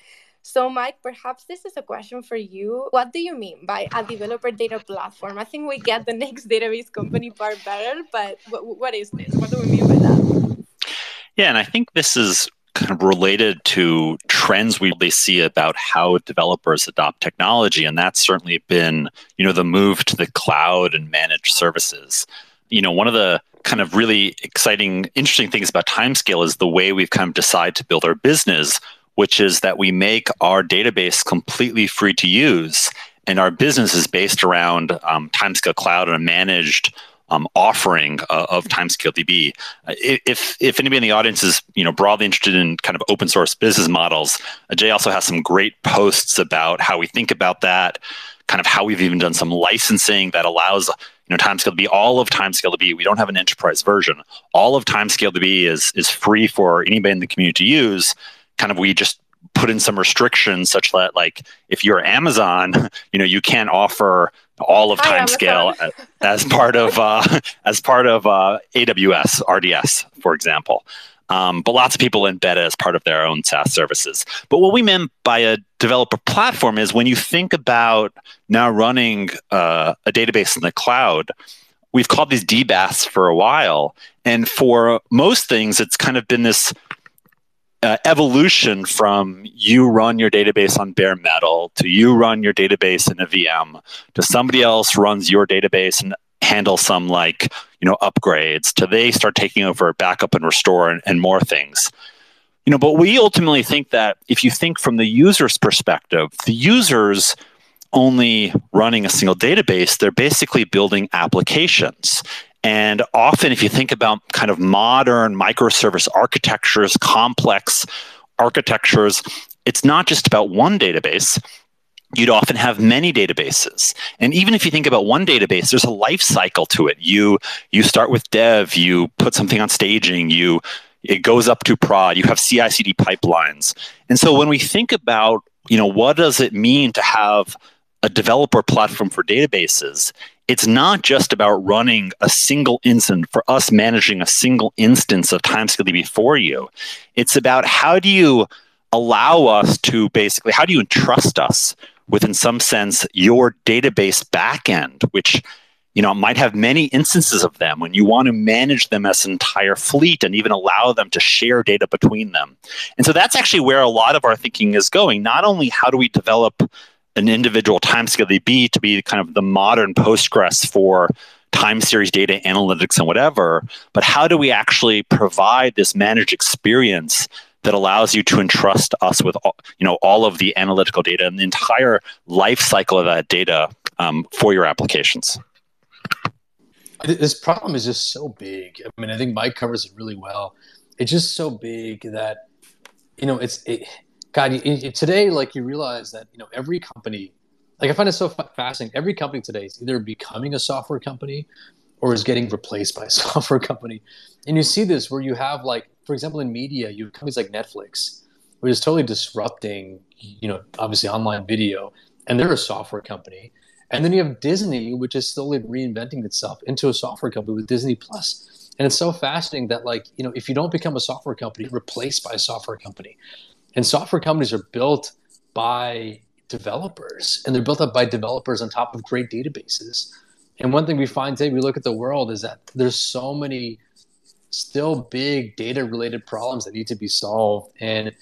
A: So, Mike, perhaps this is a question for you. What do you mean by a developer data platform? I think we get the [LAUGHS] next database company part better, but what, what is this? What do we mean by that?
C: Yeah, and I think this is kind of related to trends we see about how developers adopt technology and that's certainly been you know the move to the cloud and managed services. You know one of the kind of really exciting interesting things about timescale is the way we've kind of decided to build our business which is that we make our database completely free to use and our business is based around um, timescale cloud and a managed um, offering uh, of Timescale DB. Uh, if if anybody in the audience is you know broadly interested in kind of open source business models, uh, Jay also has some great posts about how we think about that, kind of how we've even done some licensing that allows you know Timescale DB. All of Timescale DB, we don't have an enterprise version. All of Timescale DB is is free for anybody in the community to use. Kind of we just put in some restrictions such that like if you're Amazon, [LAUGHS] you know you can't offer all of timescale as part of uh, [LAUGHS] as part of uh, AWS RDS, for example. Um, but lots of people embed it as part of their own SaaS services. But what we meant by a developer platform is when you think about now running uh, a database in the cloud, we've called these DBaaS for a while. And for most things, it's kind of been this uh, evolution from you run your database on bare metal to you run your database in a VM to somebody else runs your database and handle some like you know upgrades to they start taking over backup and restore and, and more things. You know but we ultimately think that if you think from the user's perspective the users only running a single database they're basically building applications And often, if you think about kind of modern microservice architectures, complex architectures, it's not just about one database. You'd often have many databases. And even if you think about one database, there's a life cycle to it. You you start with dev, you put something on staging, you it goes up to prod, you have CI/CD pipelines. And so when we think about, you know, what does it mean to have a developer platform for databases, it's not just about running a single instance for us managing a single instance of TimescaleDB for you. It's about how do you allow us to basically, how do you entrust us with, in some sense, your database backend, which you know might have many instances of them when you want to manage them as an entire fleet and even allow them to share data between them and so that's actually where a lot of our thinking is going not only how do we develop an individual timescale DB to be kind of the modern Postgres for time series data analytics and whatever, but how do we actually provide this managed experience that allows you to entrust us with all, you know all of the analytical data and the entire life cycle of that data um, for your applications?
B: This problem is just so big. I mean, I think Mike covers it really well. It's just so big that you know it's it, God, today, like you realize that you know every company, like I find it so fascinating. Every company today is either becoming a software company or is getting replaced by a [LAUGHS] software company, and you see this where you have like, for example, in media, you have companies like Netflix, which is totally disrupting, you know, obviously online video, and they're a software company. And then you have Disney, which is slowly reinventing itself into a software company with Disney Plus. And it's so fascinating that, like, you know, if you don't become a software company, replaced by a software company. And software companies are built by developers, and they're built up by developers on top of great databases. And one thing we find today, we look at the world, is that there's so many still big data related problems that need to be solved. And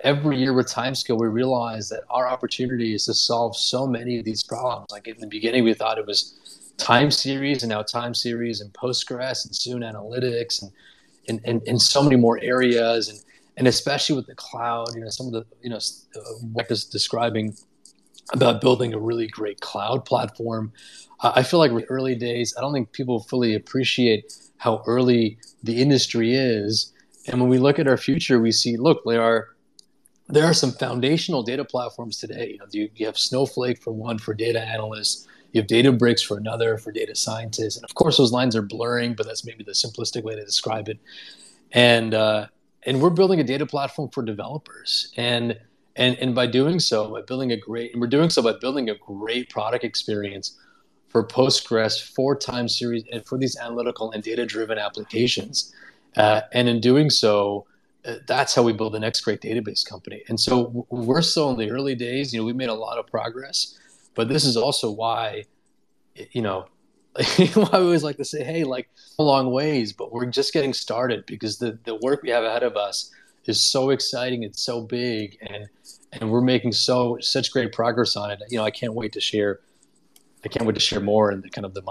B: every year with Timescale, we realize that our opportunity is to solve so many of these problems. Like in the beginning, we thought it was time series and now time series and Postgres and soon analytics and, and, and, and so many more areas. And and especially with the cloud, you know, some of the, you know, uh, what is describing about building a really great cloud platform. Uh, I feel like early days, I don't think people fully appreciate how early the industry is. And when we look at our future, we see, look, there are there are some foundational data platforms today. You, know, you, you have Snowflake for one for data analysts. You have Databricks for another for data scientists, and of course those lines are blurring, but that's maybe the simplistic way to describe it. And uh, and we're building a data platform for developers. And and and by doing so by building a great and we're doing so by building a great product experience for postgres for time series and for these analytical and data driven applications. Uh, and in doing so uh, that's how we build the next great database company. And so we're still in the early days. You know we made a lot of progress but this is also why you know [LAUGHS] I always like to say, hey, like a long ways, but we're just getting started because the, the work we have ahead of us is so exciting. It's so big and, and we're making so, such great progress on it. You know, I can't wait to share, I can't wait to share more in the kind of the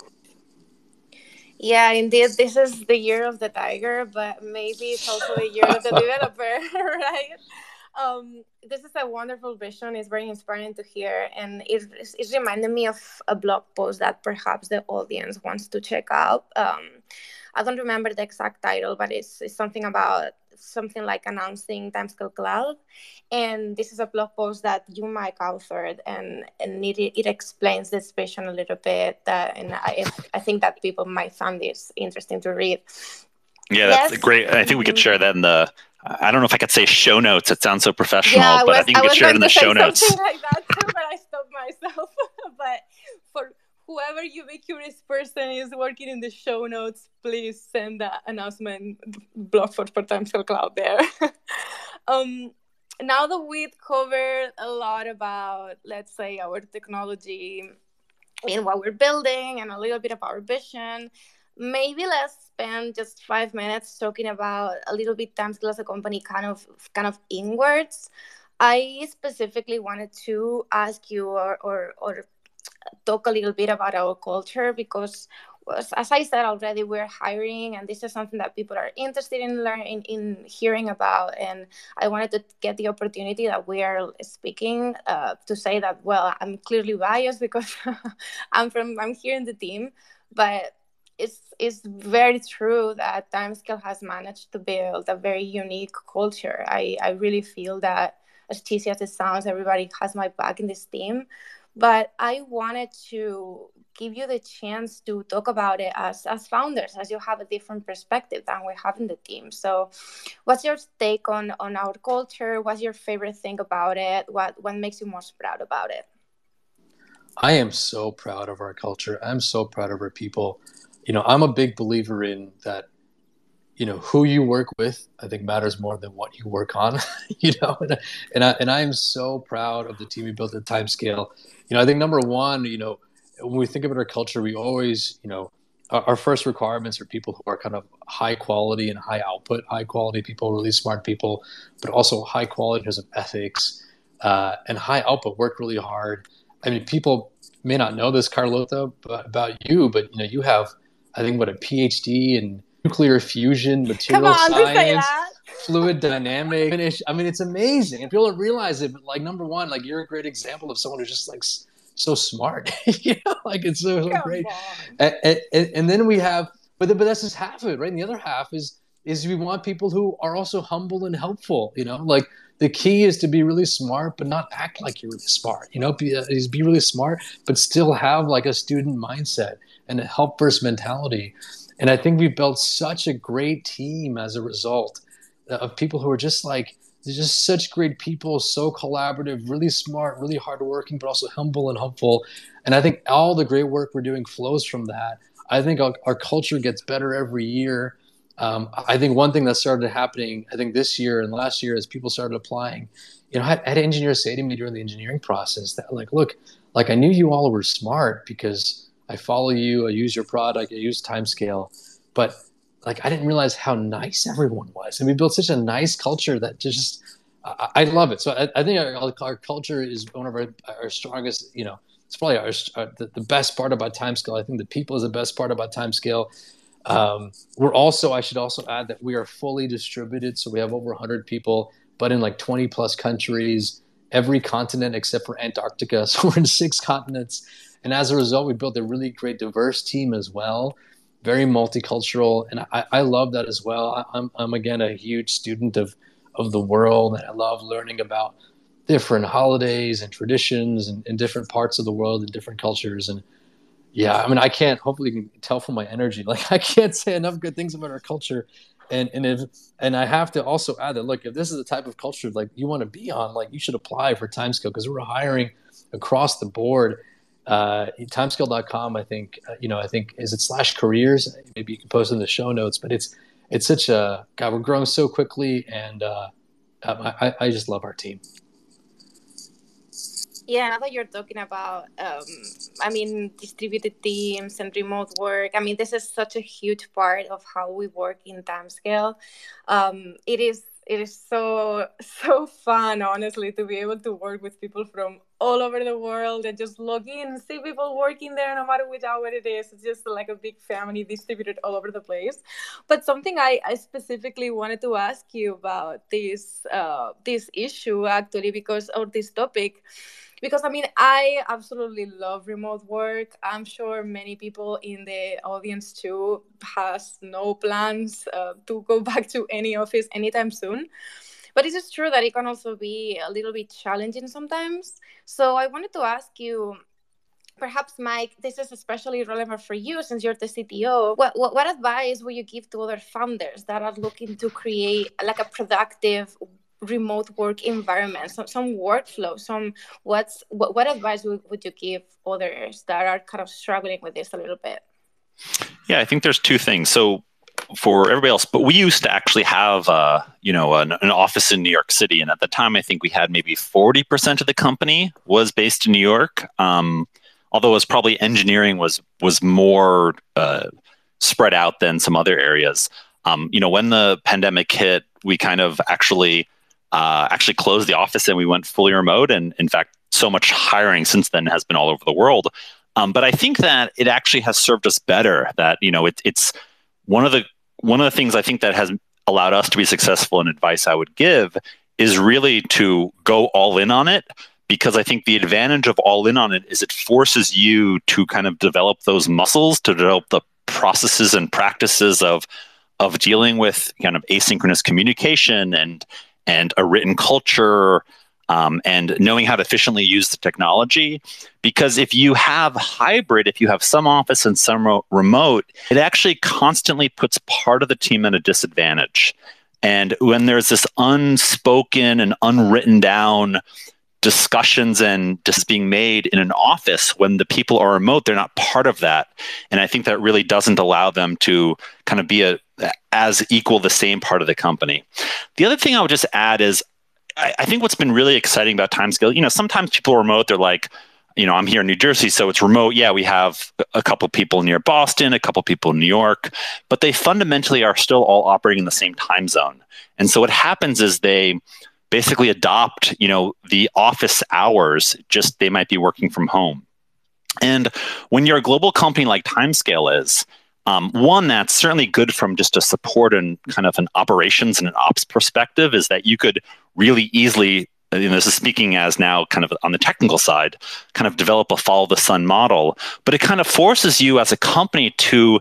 A: yeah, indeed, this is the year of the tiger, but maybe it's also the year of the [LAUGHS] developer, [LAUGHS] right? um, this is a wonderful vision. It's very inspiring to hear, and it, it reminded me of a blog post that perhaps the audience wants to check out. Um, I don't remember the exact title, but it's, it's something about something like announcing Timescale Cloud. And this is a blog post that you, Mike, authored, and, and it, it explains this vision a little bit. Uh, and I, I think that people might find this interesting to read.
C: Yeah, that's yes. great. I think we could share that in the I don't know if I could say show notes. It sounds so professional, yeah, but I think I we could share it in the show notes.
A: like that too, but I stopped myself. [LAUGHS] but for whoever you be curious person is working in the show notes, please send the announcement blog for, Timescale Cloud there. [LAUGHS] um, now that we've covered a lot about, let's say, our technology and what we're building and a little bit of our vision, maybe let's spend just five minutes talking about a little bit Timescale as a company kind of kind of inwards. I specifically wanted to ask you or, or, or talk a little bit about our culture because as I said already, we're hiring, and this is something that people are interested in learning, in hearing about. And I wanted to get the opportunity that we are speaking uh, to say that. Well, I'm clearly biased because [LAUGHS] I'm from I'm here in the team, but it's it's very true that Timescale has managed to build a very unique culture. I, I really feel that as cheesy as it sounds, everybody has my back in this team. But I wanted to give you the chance to talk about it as, as founders, as you have a different perspective than we have in the team. So, what's your take on, on our culture? What's your favorite thing about it? What, what makes you most proud about it?
B: I am so proud of our culture. I'm so proud of our people. You know, I'm a big believer in that you know who you work with i think matters more than what you work on [LAUGHS] you know? And, and i and i am so proud of the team we built at timescale. You know i think number one you know when we think about our culture we always you know our, our first requirements are people who are kind of high quality and high output high quality people really smart people but also high quality in terms of ethics uh, and high output work really hard. I mean people may not know this carlota about you but you know you have i think what a phd in nuclear fusion, material on, science, fluid dynamics. I mean, it's amazing. And people don't realize it, but like number one, like you're a great example of someone who's just like so smart. [LAUGHS] you know, like it's so, so great. And, and, and, then we have, but but that's just half of it, right? And the other half is is we want people who are also humble and helpful. You know, like the key is to be really smart, but not act like you're really smart. You know, be, uh, be really smart, but still have like a student mindset and a help first mentality. And I think we've built such a great team as a result uh, of people who are just like, they're just such great people, so collaborative, really smart, really hardworking, but also humble and helpful. And I think all the great work we're doing flows from that. I think our, our culture gets better every year. Um, I think one thing that started happening, I think this year and last year, as people started applying, you know, I had, I had engineers say to me during the engineering process that, like, look, like I knew you all were smart because I follow you, I use your product, I use Timescale, but like I didn't realize how nice everyone was, and we built such a nice culture that just I, I love it. So I, I think our, our, culture is one of our, our strongest. You know, it's probably our, our the, the, best part about Timescale. I think the people is the best part about Timescale. Um, we're also I should also add that we are fully distributed, so we have over 100 people, but in like 20 plus countries, every continent except for Antarctica. [LAUGHS] So we're in six continents. And as a result, we built a really great diverse team as well, very multicultural. And I, I love that as well. I, I'm, I'm, again, a huge student of, of the world, and I love learning about different holidays and traditions and, in different parts of the world and different cultures. And yeah, I mean, I can't, hopefully, you can tell from my energy, [LAUGHS] like, I can't say enough good things about our culture. And, and if and I have to also add that look if this is the type of culture like you want to be on like you should apply for Timescale because we're hiring across the board. Uh, timescale.com i think uh, you know i think is it slash careers? Maybe you can post in the show notes but it's it's such a god we're growing so quickly and uh, I, I just love our team
A: yeah now that you're talking about um, i mean distributed teams and remote work i mean this is such a huge part of how we work in timescale um, it is it is so [LAUGHS] so fun honestly to be able to work with people from all over the world and just log in and see people working there no matter which hour it is. It's just like a big family distributed all over the place. But something i, I specifically wanted to ask you about this uh, this issue actually because of this topic because I mean, I absolutely love remote work. I'm sure many people in the audience too has no plans uh, to go [LAUGHS] back to any office anytime soon. But it is true that it can also be a little bit challenging sometimes. So I wanted to ask you perhaps mike this is especially relevant for you since you're the cto what, what, what, advice would you give to other founders that are looking to create like a productive remote work environment some, some workflow some what's what, what advice would, would you give others that are kind of struggling with this a little bit?
C: Yeah i think there's two things. So for everybody else but we used to actually have uh, you know an, an, office in new york city and at the time i think we had maybe 40% of the company was based in new york. Um, although it was probably engineering was was more uh, spread out than some other areas. Um, you know when the pandemic hit we kind of actually uh, actually closed the office and we went fully remote. And in fact, so much hiring since then has been all over the world. Um, but I think that it actually has served us better. That you know, it, it's one of the one of the things I think that has allowed us to be successful. And advice I would give is really to go all in on it because I think the advantage of all in on it is it forces you to kind of develop those muscles to develop the processes and practices of of dealing with kind of asynchronous communication and and a written culture um, and knowing how to efficiently use the technology. Because if you have hybrid, if you have some office and some remote, it actually constantly puts part of the team at a disadvantage. And when there's this unspoken and unwritten down discussions and just being made in an office when the people are remote they're not part of that and i think that really doesn't allow them to kind of be a as equal the same part of the company the other thing i would just add is I, I think what's been really exciting about timescale, you know, sometimes people remote, they're like, you know, I'm here in New Jersey, so it's remote. Yeah, we have a couple people near Boston, a couple people in New York, but they fundamentally are still all operating in the same time zone. And so what happens is they basically adopt, you know, the office hours, just they might be working from home. And when you're a global company like Timescale is, um, one that's certainly good from just a support and kind of an operations and an ops perspective is that you could really easily and this is speaking as now kind of on the technical side, kind of develop a follow the sun model, but it kind of forces you as a company to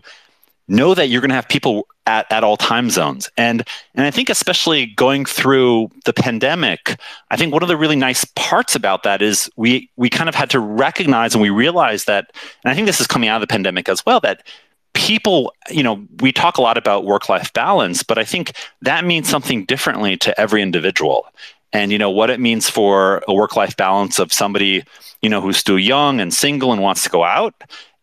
C: know that you're going to have people at, at all time zones. And and I think especially going through the pandemic, I think one of the really nice parts about that is we we kind of had to recognize and we realized that, and I think this is coming out of the pandemic as well, that people, you know, we talk a lot about work life balance, but I think that means something differently to every individual. And, you know, what it means for a work life balance of somebody, you know, who's still young and single and wants to go out,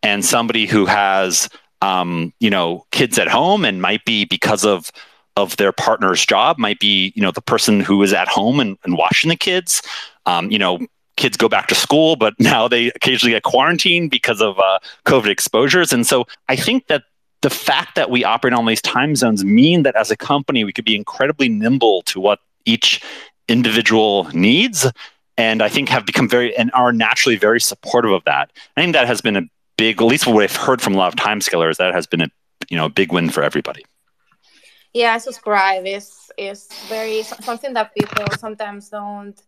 C: and somebody who has, um, you know, kids at home and might be because of of their partner's job might be you know the person who is at home and, and watching the kids um, you know kids go back to school, but [LAUGHS] now they occasionally get quarantined because of uh, COVID exposures. And so I think that the fact that we operate on these time zones mean that as a company we could be incredibly nimble to what each individual needs. And i think have become very and are naturally very supportive of that. I think that has been a big at least what i've heard from a lot of time scalers that has been a you know a big win for everybody.
A: Yeah i subscribe. Is is very something that people sometimes don't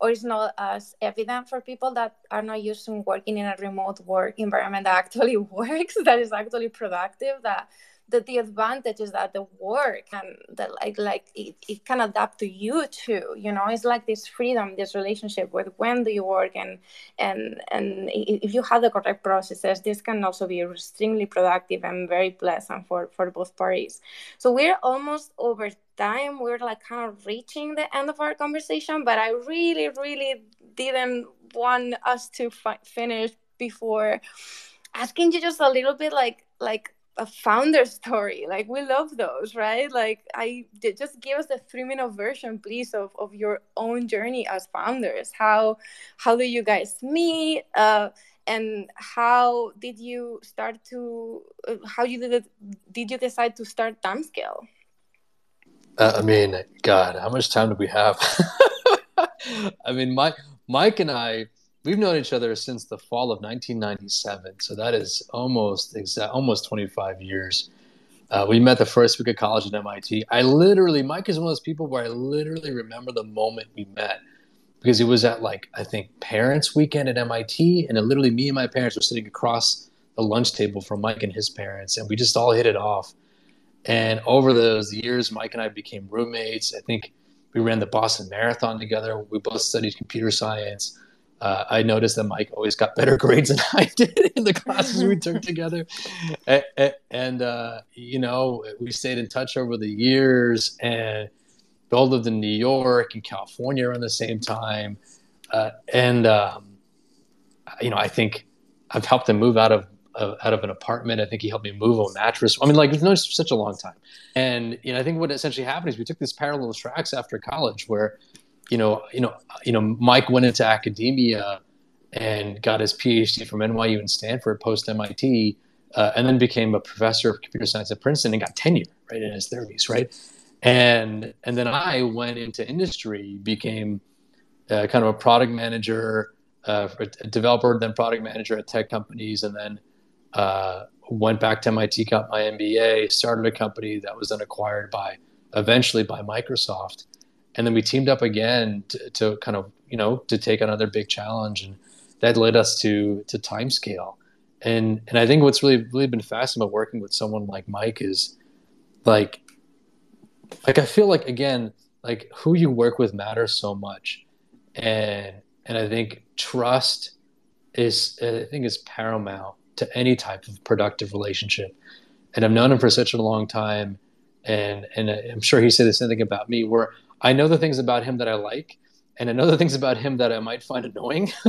A: or it's not as evident for people that are not used to working in a remote work environment that actually [LAUGHS] works, that is actually productive, that that the advantage is that the work and that like like it, it can adapt to you too you know? It's like this freedom this relationship with when do you work and and and if you have the correct processes this can also be extremely productive and very pleasant for for both parties. So we're almost over time. We're like kind of reaching the end of our conversation but i really really didn't want us to fi- finish before asking you just a little bit like like a founder story. [LAUGHS] Like we love those right? Like i just give us the three minute version please of, of your own journey as founders. How how do you guys meet? Uh, and how did you start to uh, how you did it did you decide to start timescale
B: uh, i mean god how much time do we have? [LAUGHS] I mean mike mike and i we've known each other since the fall of 1997. So that is almost almost 25 years. Uh, we met the first week of college at MIT. I literally, Mike is one of those people where I literally remember the moment we met because it was at like I think parents' weekend at MIT, and it literally me and my parents were sitting across the lunch table from Mike and his parents, and we just all hit it off. And over those years, Mike and I became roommates. I think we ran the Boston Marathon together. We both studied computer science uh, I noticed that Mike always got better [LAUGHS] grades than I did in the classes we took [LAUGHS] together. And, and uh, you know, we stayed in touch over the years and both lived in New York and California around the same time. Uh, and, um, you know, I think I've helped him move out of, out of an apartment. I think he helped me move a mattress. I mean, like, we've known such a long time. And, you know, I think what essentially happened is we took these parallel tracks after college where you know, you know, you know, Mike went into academia and got his PhD from NYU and Stanford post MIT, uh, and then became a professor of computer science at Princeton and got tenure right in his 30s, right? And and then I went into industry, became uh, kind of a product manager, uh, a developer, then product manager at tech companies, and then uh, went back to MIT, got my MBA, started a company that was then acquired by eventually by Microsoft and then we teamed up again to, to, kind of you know to take another big challenge and that led us to to timescale. And and I think what's really really been fascinating about working with someone like Mike is like like I feel like again like who you work with matters so much. And and I think trust is I think is paramount to any type of productive relationship. And I've known him for such a long time and and I'm sure he said the same thing about me where I know the things about him that I like and I know the things about him that I might find annoying. [LAUGHS]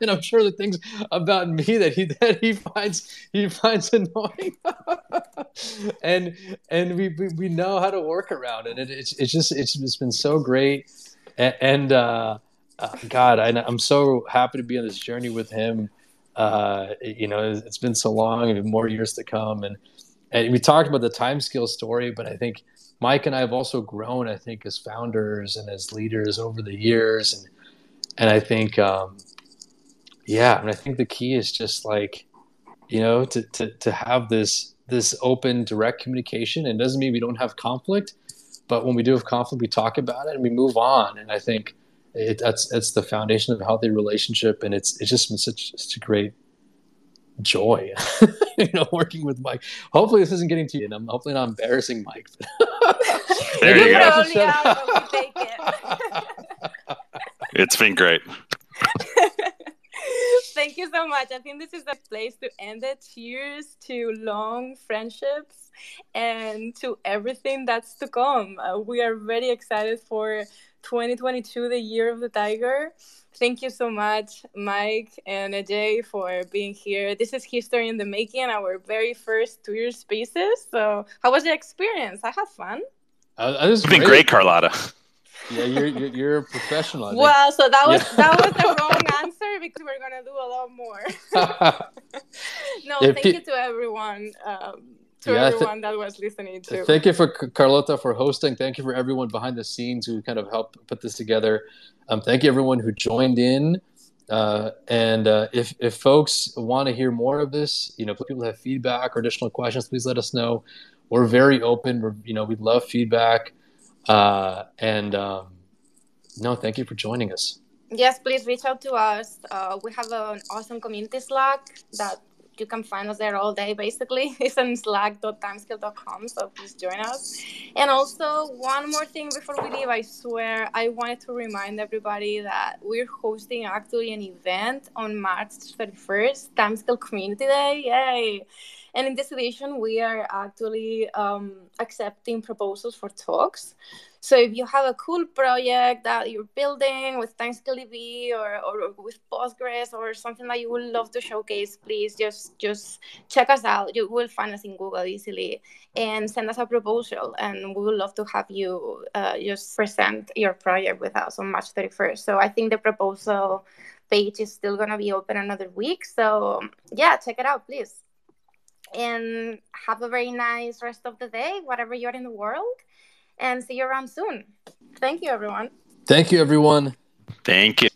B: And I'm sure the things about me that he that he finds he finds annoying. [LAUGHS] And and we, we, we know how to work around it. And it's it's just it's, it's been so great. And, uh, uh, God I, I'm so happy to be on this journey with him. Uh, you know it's been so long and more years to come. And and we talked about the time scale story, but I think Mike and I have also grown, I think, as founders and as leaders over the years. And, and I think, um, yeah, and I think the key is just like, you know, to, to, to have this, this open, direct communication. And doesn't mean we don't have conflict, but when we do have conflict, we talk about it and we move on. And I think it, that's, that's the foundation of a healthy relationship. And it's, it's just been such, such a great joy, [LAUGHS] you know, working with Mike. Hopefully, this isn't getting to you, and I'm hopefully not embarrassing Mike. [LAUGHS]
C: there you go. it. [LAUGHS] it's been great.
A: Thank you so much. I think this is the place to end it. Cheers to long friendships and to everything that's to come. Uh, we are very excited for 2022, the year of the tiger. Thank you so much, Mike and Ajay, for being here. This is history in the making, our very first Twitter Spaces. So, how was the experience? I had fun.
C: Uh, it has been great, great Carlota.
B: Yeah, you're, you're, you're a professional.
A: Well, so that was yeah. that was the [LAUGHS] wrong answer because we're gonna do a lot more. [LAUGHS] [LAUGHS] no, if thank you to everyone. Um, to yeah, everyone th- that was listening to.
B: Thank you for Carlota for hosting. Thank you for everyone behind the scenes who kind of helped put this together. Um, thank you everyone who joined in. Uh, and uh, if if folks want to hear more of this, you know, if people have feedback or additional questions, please let us know. We're very open. We're you know we love feedback. Uh, and um, no, thank you for joining us.
A: Yes, please reach out to us. Uh, we have an awesome community Slack that you can find us there all day basically. [LAUGHS] It's on slack.timescale.com so please join us. And also one more thing before we leave i swear i wanted to remind everybody that we're hosting actually an event on march 31st timescale community day. Yay and in this edition we are actually um, accepting proposals for talks so if you have a cool project that you're building with TimescaleDB or, or with Postgres or something that you would love to showcase, please just just check us out. You will find us in Google easily and send us a proposal. And we would love to have you uh, just present your project with us on March 31st. So I think the proposal page is still going to be open another week. So yeah, check it out, please. And have a very nice rest of the day, whatever you're in the world and see you around soon. Thank you, everyone.
B: Thank you, everyone.
C: Thank you.